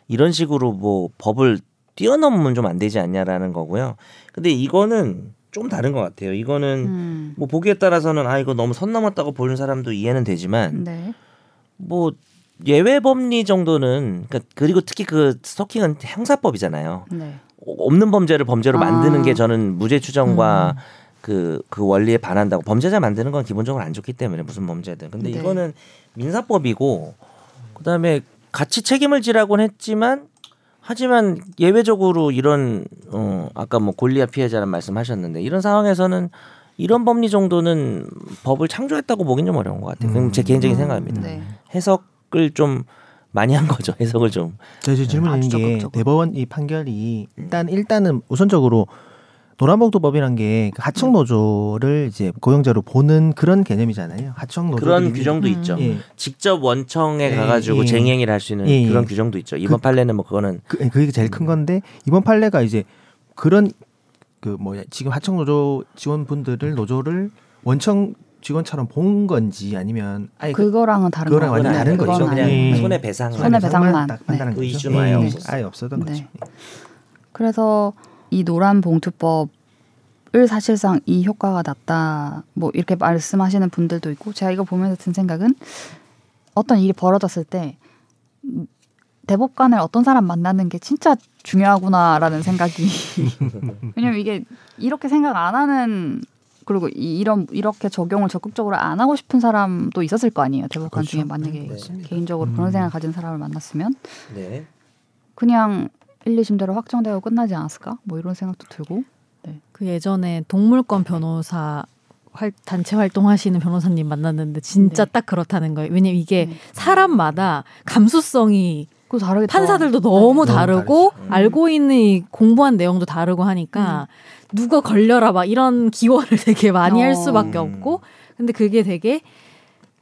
이런 식으로 뭐 법을 뛰어넘으면 좀 안 되지 않냐라는 거고요. 근데 이거는 좀 다른 것 같아요. 이거는 음. 뭐 보기에 따라서는 아 이거 너무 선 넘었다고 보는 사람도 이해는 되지만 네. 뭐 예외 법리 정도는 그러니까 그리고 특히 그 스토킹은 형사법이잖아요. 네. 없는 범죄를 범죄로 아. 만드는 게 저는 무죄 추정과 그, 그 원리에 반한다고 범죄자 만드는 건 기본적으로 안 좋기 때문에 무슨 범죄든. 근데 네. 이거는 민사법이고 그다음에 같이 책임을 지라고는 했지만 하지만 예외적으로 이런 어 아까 뭐 골리앗 피해자란 말씀하셨는데 이런 상황에서는 이런 법리 정도는 법을 창조했다고 보긴 좀 어려운 것 같아요. 그건 제 개인적인 음, 생각입니다. 네. 해석을 좀 많이 한 거죠. 해석을 좀. 저 이제 질문 있는 아주 게. 대법원 이 판결이 일단 일단은 우선적으로 노란봉투법이란 게그 하청 노조를 이제 고용자로 보는 그런 개념이잖아요. 하청 노조 그런 규정도 음. 있죠. 예. 직접 원청에 예, 가가지고 예. 쟁행위를 할수 있는 예, 예. 그런 규정도 있죠. 이번 그- 판례는 뭐 그거는 그, 그게 제일 큰 건데 이번 판례가 이제 그런 그 뭐야 지금 하청 노조 직원분들을 노조를 원청 직원처럼 본 건지 아니면 아예 그 그거랑은 다른 그거랑 거 완전 네, 다른 거죠. 그냥 아니에요. 예. 손해 배상 손해 배상만. 딱 판단한 그 거죠. 이슈는 아예 예, 없었어요. 아예 없었던 네. 거죠. 그래서 이 노란 봉투법을 사실상 이 효과가 났다. 뭐 이렇게 말씀하시는 분들도 있고 제가 이거 보면서 든 생각은 어떤 일이 벌어졌을 때 음, 대법관을 어떤 사람 만나는 게 진짜 중요하구나라는 생각이 왜냐면 이게 이렇게 생각 안 하는 그리고 이- 이런 이렇게 적용을 적극적으로 안 하고 싶은 사람도 있었을 거 아니에요 대법관 그렇죠. 중에 만약에 네. 개인적으로 음. 그런 생각 가진 사람을 만났으면 네. 그냥 1, 2심대로 확정되고 끝나지 않았을까? 뭐 이런 생각도 들고. 그 예전에 동물권 변호사 활, 단체 활동하시는 변호사님 만났는데 진짜 네. 딱 그렇다는 거예요. 왜냐면 이게 네. 사람마다 감수성이 그거 다르겠죠. 판사들도 너무 너무 다르고 다르죠. 음. 알고 있는 이 공부한 내용도 다르고 하니까 누가 걸려라 막 이런 기원을 되게 많이 할 어. 수밖에 음. 없고 근데 그게 되게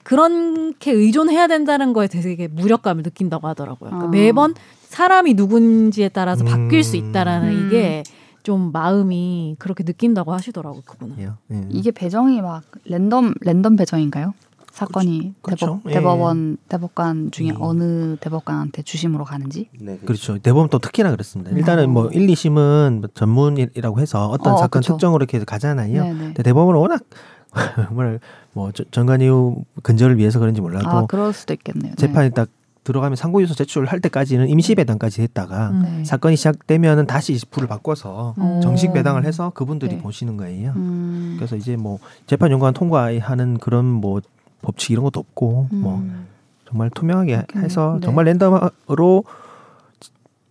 그렇게 의존해야 된다는 거에 되게 무력감을 느낀다고 하더라고요. 그러니까 어. 매번 사람이 누군지에 따라서 바뀔 수 음. 있다라는 음. 이게 좀 마음이 그렇게 느낀다고 하시더라고요. 그분은. 예. 예. 이게 배정이 막 랜덤 랜덤 배정인가요? 사건이 그렇죠. 대법 예. 대법원 대법관 중에 예. 어느 대법관한테 주심으로 가는지. 네. 그렇죠. 대법원 또 특히나 그렇습니다. 음. 일단은 뭐 1, 2심은 전문이라고 해서 어떤 어, 사건 그쵸. 특정으로 이렇게 가잖아요. 네네. 근데 대법원은 워낙 정말 뭐 저- 정관 이후 근절을 위해서 그런지 몰라도 아 그럴 수도 있겠네요. 네. 재판이 딱 들어가면 상고유서 제출할 때까지는 임시 배당까지 했다가 음. 네. 사건이 시작되면은 다시 불을 바꿔서 어. 정식 배당을 해서 그분들이 네. 보시는 거예요. 음. 그래서 이제 뭐 재판 연관 통과하는 그런 뭐 법칙 이런 것도 없고 뭐 음. 정말 투명하게 그렇겠네요. 해서 네. 정말 랜덤으로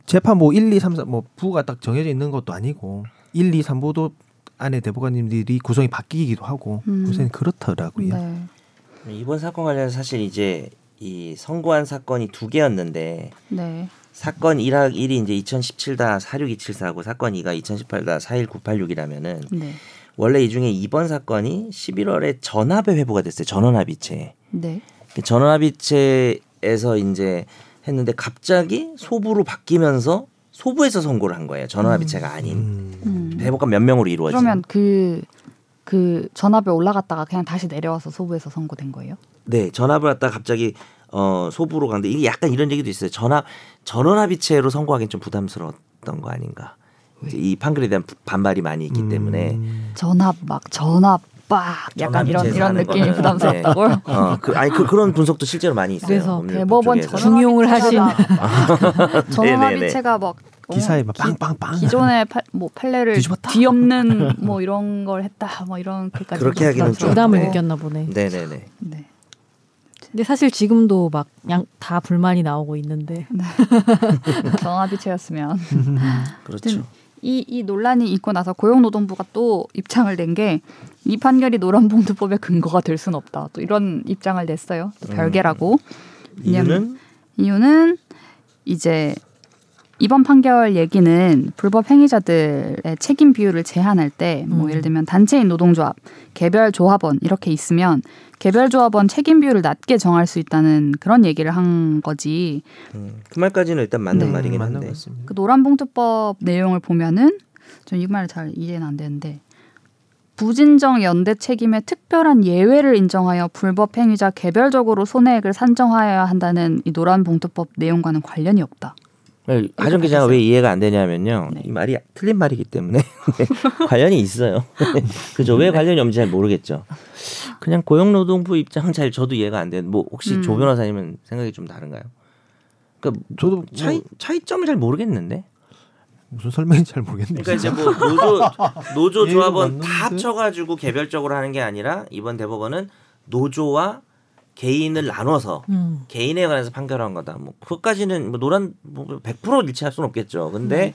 재판부 1, 2, 3, 4, 뭐 부가 딱 정해져 있는 것도 아니고 1, 2, 3부도 안에 대법관님들이 구성이 바뀌기도 하고 음. 요새는 그렇더라고요. 네. 이번 사건 관련해서 사실 이제 이 선고한 사건이 두 개였는데 네. 사건 1학 1이 이제 2017다 46274고 사건 2가 2018다 41986이라면은 네. 원래 이 중에 이번 사건이 11월에 전합에 회부가 됐어요. 전원합의체. 네. 그 전원합의체에서 이제 했는데 갑자기 소부로 바뀌면서 소부에서 선고를 한 거예요. 전원합의체가 아닌 음. 음. 대법관 몇 명으로 이루어진. 그러면 그, 그 전압에 올라갔다가 그냥 다시 내려와서 소부에서 선고된 거예요? 네, 전압을 갖다 가 갑자기 어 소부로 가는데 이게 약간 이런 얘기도 있어요. 전압 전원합의체로 선고하기는 좀 부담스러웠던 거 아닌가. 이 판결에 대한 부- 반발이 많이 있기 때문에 음. 전압 막 전압 빡 약간 이런 이런 느낌이 부담스럽다고요? 네. 어, 그, 아니 그 그런 분석도 실제로 많이 있어요. 그래서 대법원 중용을 하신 전원 네네네. 합의체가 막 어, 기사에 막 기- 빵빵빵 기존의 파, 뭐 판례를 뒤집었다. 뒤엎는 뭐 이런 걸 했다 뭐 이런 게까지 그렇게 하기는 좀- 부담을 네. 느꼈나 보네. 네네네. 네. 근데 사실 지금도 막다 불만이 나오고 있는데 전원 합의체였으면 그렇죠. 이, 이 논란이 있고 나서 고용노동부가 또 입장을 낸 게 이 판결이 노란봉투법의 근거가 될 수는 없다. 또 이런 입장을 냈어요. 또 음. 별개라고. 이유는 이유는 이제 이번 판결 얘기는 불법 행위자들의 책임 비율을 제한할 때뭐 음. 예를 들면 단체인 노동조합, 개별 조합원 이렇게 있으면 개별 조합원 책임 비율을 낮게 정할 수 있다는 그런 얘기를 한 거지. 음, 그 말까지는 일단 맞는 네. 말이긴 맞는 한데. 그 노란봉투법 내용을 보면은 전 이 말 잘 이해는 안 되는데 부진정 연대 책임의 특별한 예외를 인정하여 불법 행위자 개별적으로 손해액을 산정하여야 한다는 이 노란봉투법 내용과는 관련이 없다. 네, 하정 기자가 왜 이해가 안 되냐면요. 네. 이 말이 틀린 말이기 때문에 관련이 있어요. 그죠? 왜 관련이 없는지 잘 모르겠죠. 그냥 고용노동부 입장은 잘 저도 이해가 안 되는. 뭐 혹시 음. 조 변호사님은 생각이 좀 다른가요? 그러니까 저도 뭐 차이 차이점을 잘 모르겠는데. 무슨 설명인지 잘 모르겠네요. 그러니까 이제 뭐 노조 노조 이해가 조합원 다? 합쳐가지고 개별적으로 하는 게 아니라 이번 대법원은 노조와 개인을 나눠서 음. 개인에 관해서 판결한 거다. 뭐 그것까지는 뭐 노란 뭐100% 일치할 수는 없겠죠. 근데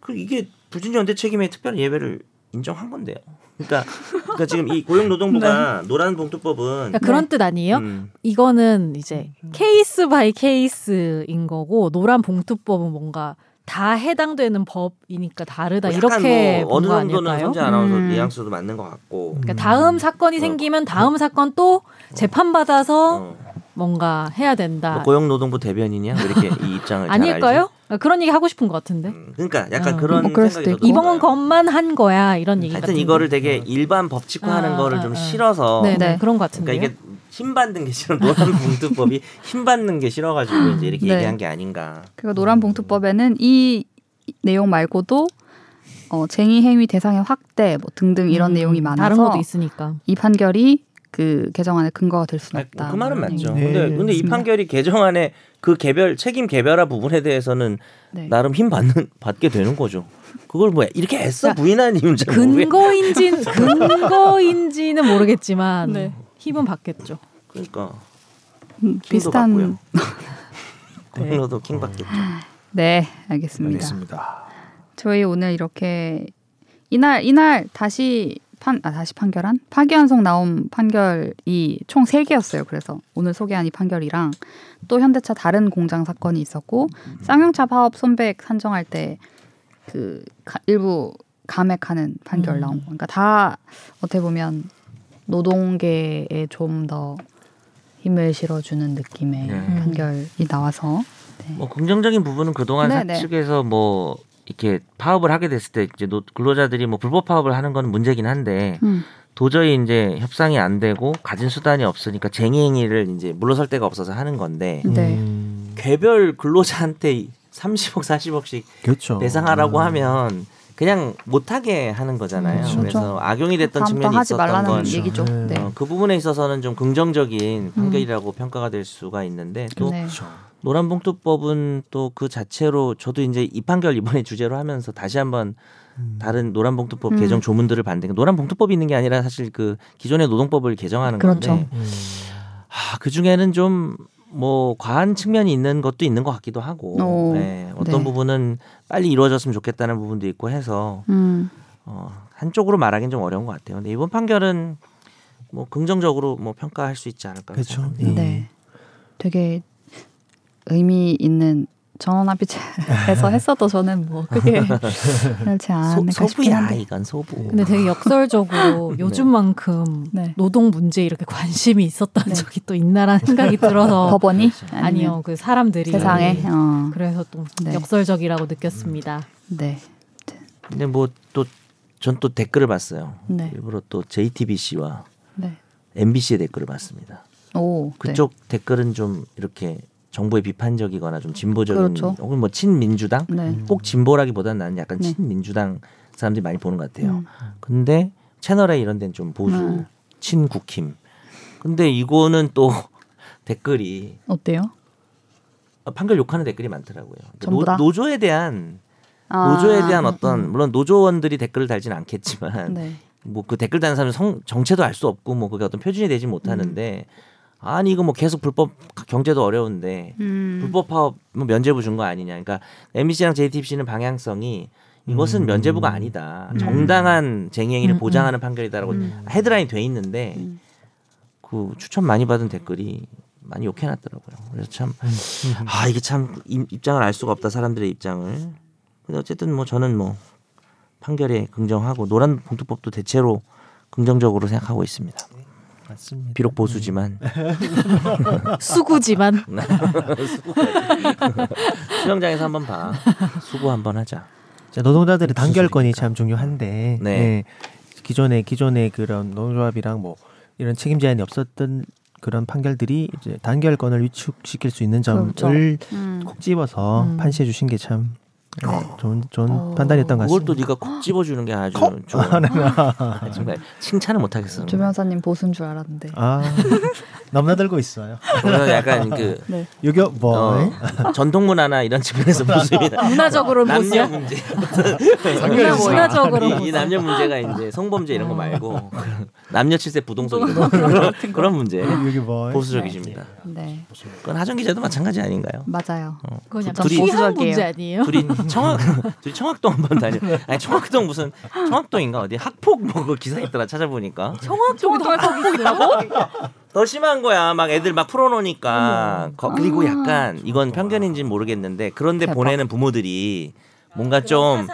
그 이게 부진연대 책임의 특별 예외를 인정한 건데요. 그러니까, 그러니까 지금 이 고용노동부가 노란 봉투법은 그러니까 그런 뜻 아니에요? 음, 이거는 이제 case by case인 거고 노란 봉투법은 뭔가 다 해당되는 법이니까 다르다 약간 이렇게 뭐 어느 본거 정도는 아닐까요? 선재 아나운서 음. 뉘앙스도 맞는 것 같고. 그러니까 다음 사건이 생기면 다음 사건 또 재판 받아서 어. 뭔가 해야 된다. 뭐 고용노동부 대변인이야? 왜 이렇게 이 입장을 잘 아닐까요? 그러니까 그런 얘기 하고 싶은 것 같은데. 음, 그러니까 약간 어. 그런 뭐 생각이 저도 이번. 것만 한 거야 이런 얘기 하여튼 같은 이거를 되게 일반 법칙화하는 아, 거를 아, 좀 아. 싫어서 네, 네. 네. 그런 것 같은데. 그러니까 이게 힘 받는 게 싫어 노란 봉투법이 힘 받는 게 싫어가지고 이제 이렇게 네. 얘기한 게 아닌가. 그리고 노란 봉투법에는 이 내용 말고도 어, 쟁의 행위 대상의 확대 뭐 등등 이런 음, 내용이 많아서 다른 것도 있으니까. 이 판결이 그 개정안의 근거가 될 수는 아니, 없다. 그 말은 맞죠. 네, 근데 근데 이. 판결이 개정안에 그 개별 책임 개별화 부분에 대해서는 네. 나름 힘 받는 받게 되는 거죠. 그걸 뭐 이렇게 애써 부인하는 이유는. 근거인진 근거인지는 모르겠지만 네. 힘은 받겠죠. 그러니까 음, 비슷한 받고요. 고용노도 킹 받겠죠. 네 알겠습니다. 알겠습니다. 저희 오늘 이렇게 이날 이날 다시 판 아 다시 판결한 파기환송 나온 판결이 총 세개였어요 그래서 오늘 소개한 이 판결이랑 또 현대차 다른 공장 사건이 있었고 쌍용차 파업 손배 산정할 때 그 일부 감액하는 판결 음. 나온 거. 그러니까 다 어떻게 보면 노동계에 좀 더 힘을 실어주는 느낌의 네. 판결이 나와서 네. 뭐 긍정적인 부분은 그동안 네, 네. 사측에서 뭐 이렇게 파업을 하게 됐을 때 이제 노- 근로자들이 뭐 불법 파업을 하는 건 문제긴 한데 음. 도저히 이제 협상이 안 되고 가진 수단이 없으니까 쟁의 행위를 이제 물러설 데가 없어서 하는 건데 네. 음, 개별 근로자한테 30억 40억씩 그렇죠. 배상하라고 음. 하면 그냥 못하게 하는 거잖아요. 그렇죠. 그래서 악용이 됐던 측면이 있었던 건 얘기죠. 네. 네. 어, 그 부분에 있어서는 좀 긍정적인 판결이라고 평가가 될 수가 있는데 또 네. 노란봉투법은 또 그 자체로 저도 이제 이 판결 이번에 주제로 하면서 다시 한번 음. 다른 노란봉투법 음. 개정 조문들을 봤는데 노란봉투법이 있는 게 아니라 사실 그 기존의 노동법을 개정하는 그렇죠. 건데 음. 아, 그 중에는 좀 뭐 과한 측면이 있는 것도 있는 것 같기도 하고 오, 네, 어떤 네. 부분은 빨리 이루어졌으면 좋겠다는 부분도 있고 해서 음. 어, 한쪽으로 말하기는 좀 어려운 것 같아요. 근데 이번 판결은 뭐 긍정적으로 뭐 평가할 수 있지 않을까 그렇죠. 생각합니다. 예. 네. 되게 의미 있는 전원합의체에서 했어도 저는 뭐 크게 그렇지 소, 않을까 싶긴 소부야 한데. 이건 소부. 근데 되게 역설적으로 요즘만큼 네. 노동 문제에 이렇게 관심이 있었던 네. 적이 또 있나라는 생각이 들어서 법원이. 아니요 그 사람들이 세상에 어. 그래서 또 네. 역설적이라고 느꼈습니다. 네. 근데 뭐 또 전또 댓글을 봤어요. 네. 일부러 또 JTBC와 네. MBC의 댓글을 봤습니다. 오. 그쪽 댓글은 좀 이렇게 정부에 비판적이거나 좀 진보적인 그렇죠. 혹은 뭐 친민주당 네. 네. 꼭 진보라기보다는 나는 약간 네. 친민주당 사람들이 많이 보는 것 같아요. 음. 근데 채널에 이런 데는 좀 보수 음. 친국힘. 근데 이거는 또 댓글이 어때요? 판결 욕하는 댓글이 많더라고요. 그러니까 다? 노, 노조에 대한 아, 노조에 대한 음, 어떤 음. 물론 노조원들이 댓글을 달지는 않겠지만 네. 뭐그 댓글 다는 사람 성 정체도 알 수 없고 뭐 그게 어떤 표준이 되지 못하는데 아니 이거 뭐 계속 불법 경제도 어려운데 음. 불법 파업 뭐 면죄부 준 거 아니냐. 그러니까 MBC랑 JTBC는 방향성이 이것은 음. 면제부가 아니다. 음. 정당한 쟁의행위를 음, 보장하는 판결이다라고 음. 헤드라인 돼 있는데 음. 그 추천 많이 받은 댓글이 많이 욕해놨더라고요. 그래서 참 아 이게 참 임- 입장을 알 수가 없다 사람들의 입장을. 근데 어쨌든 뭐 저는 뭐 판결에 긍정하고 노란 봉투법도 대체로 긍정적으로 생각하고 있습니다. 맞습니다. 비록 보수지만 수구지만 수영장에서 한번 봐. 수고 한번 하자. 자, 노동자들의 단결권이 참 중요한데 네. 네. 기존의 기존의 그런 노조합이랑 뭐 이런 책임 제한이 없었던 그런 판결들이 이제 단결권을 위축시킬 수 있는 점을 그렇죠. 음. 콕 집어서 음. 판시해 주신 게 참 네. 좋은 좋은 어. 판단이었던 것 그걸 같습니다. 또 네가 콕 집어주는 게 아주 콕? 좋은. 아, 정말 칭찬을 못 하겠어. 조 변호사님 보수인 줄 알았는데. 아 넘나들고 있어요. 저는 약간 그 네. 유교 뭐 어, 전통 문화나 이런 측면에서 보수입니다. 문화적으로 남녀 보수야. 문제, 문화, 문화적으로 이, 이 보수. 남녀 문제가 이제 성범죄 이런 거 말고 남녀 칠세 부동산 이런 그런, 그런 문제 유교 뭐 보수적이십니다. 네. 그건 하정 기자도 마찬가지 아닌가요? 맞아요. 그건 약간 보수적이에요. 문제 아니에요? 둘이 청학 둘이 청학동 한번 다녀. 아니 청학동 무슨 청학동인가 어디 학폭 뭐그 기사 있더라 찾아보니까 청학동에도 학폭이 있다고? 더 심한 거야. 막 애들 막 풀어놓으니까 거- 그리고 약간 이건 편견인지는 모르겠는데 그런데 대박. 보내는 부모들이 뭔가 좀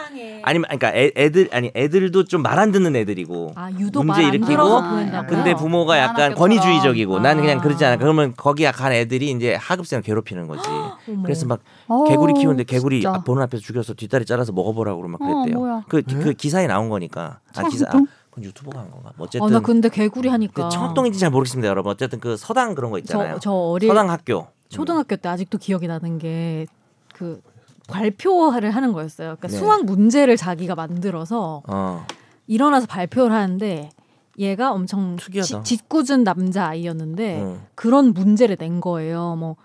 아니면 그러니까 애, 애들 아니 애들도 좀 말 안 듣는 애들이고 아 문제 일으키고 아? 근데 부모가 약간. 권위주의적이고 나는 그냥 아. 그러지 않아. 그러면 거기 간 애들이 이제 하급생을 괴롭히는 거지. 어머. 그래서 막 어, 개구리 키우는데 개구리 진짜. 아, 보는 앞에서 죽여서 뒷다리 잘라서 먹어보라고 막 어, 그랬대요. 뭐야. 그, 그 기사에 나온 거니까. 아 기사 아? 그건 유튜버가 한 건가? 뭐 어, 어쨌든 나 근데 개구리 하니까 그 청학동인지 잘 모르겠습니다, 여러분. 어쨌든 그 서당 그런 거 있잖아요. 저, 저 어릴 서당 학교. 초등학교 때 아직도 기억이 나는 게 그 발표를 하는 거였어요. 그러니까 네. 수학 문제를 자기가 만들어서 어. 일어나서 발표를 하는데 얘가 엄청 특이하다. 지- 짓궂은 남자 아이였는데 응. 그런 문제를 낸 거예요. 뭐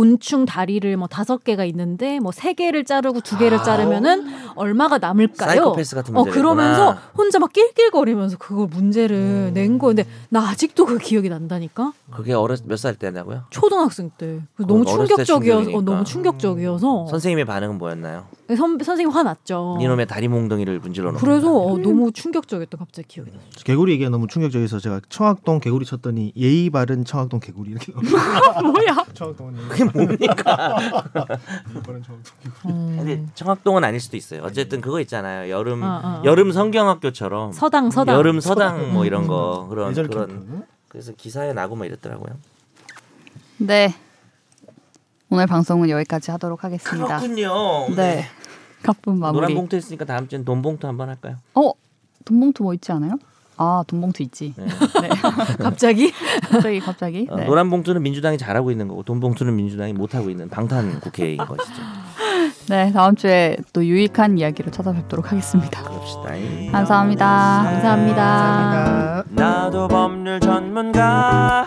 곤충 다리를 뭐 다섯 개가 있는데 뭐 세 개를 자르고 두 개를 아. 자르면은 얼마가 남을까요? 어 그러면서. 혼자 막 낄낄거리면서 그걸 문제를 음. 낸 거인데 나 아직도 그 기억이 난다니까 그게 어렸 몇 살 때냐고요? 초등학생 때 너무 충격적이어서 어. 너무 충격적이어서 선생님의 반응은 뭐였나요? 선, 선생님 화났죠. 니놈의 다리 몽둥이를 문질러 놓고. 그래서 어, 너무 충격적이었다 갑자기 기억이 나. 개구리 얘기가 너무 충격적이어서 제가 청학동 개구리 쳤더니 예의 바른 청학동 개구리 이렇게. 뭐야? 청학동은 그게 뭡니까? 예의 바른 청학동 개구리. 음. 근데 청학동은 아닐 수도 있어요. 어쨌든 그거 있잖아요. 여름 어, 어, 어. 여름 성경학교처럼 서당 서당. 여름 서당 뭐 음, 이런 음. 거 그런 예절 그런 캠프. 그래서 기사에 나고 뭐 이랬더라고요. 네. 오늘 방송은 여기까지 하도록 하겠습니다. 그렇군요. 네. 가쁜 노란 마무리. 봉투 했으니까 다음 주엔 돈 봉투 한번 할까요? 어? 돈 봉투 뭐 있지 않아요? 아, 돈 봉투 있지. 네. 네. 갑자기 갑자기 갑자기. 어, 네. 노란 봉투는 민주당이 잘하고 있는 거고 돈 봉투는 민주당이 못 하고 있는 방탄 국회인 것이죠. 네, 다음 주에 또 유익한 이야기로 찾아뵙도록 하겠습니다. 그럽시다. 감사합니다. 감사합니다. 감사합니다. 나도 법률 전문가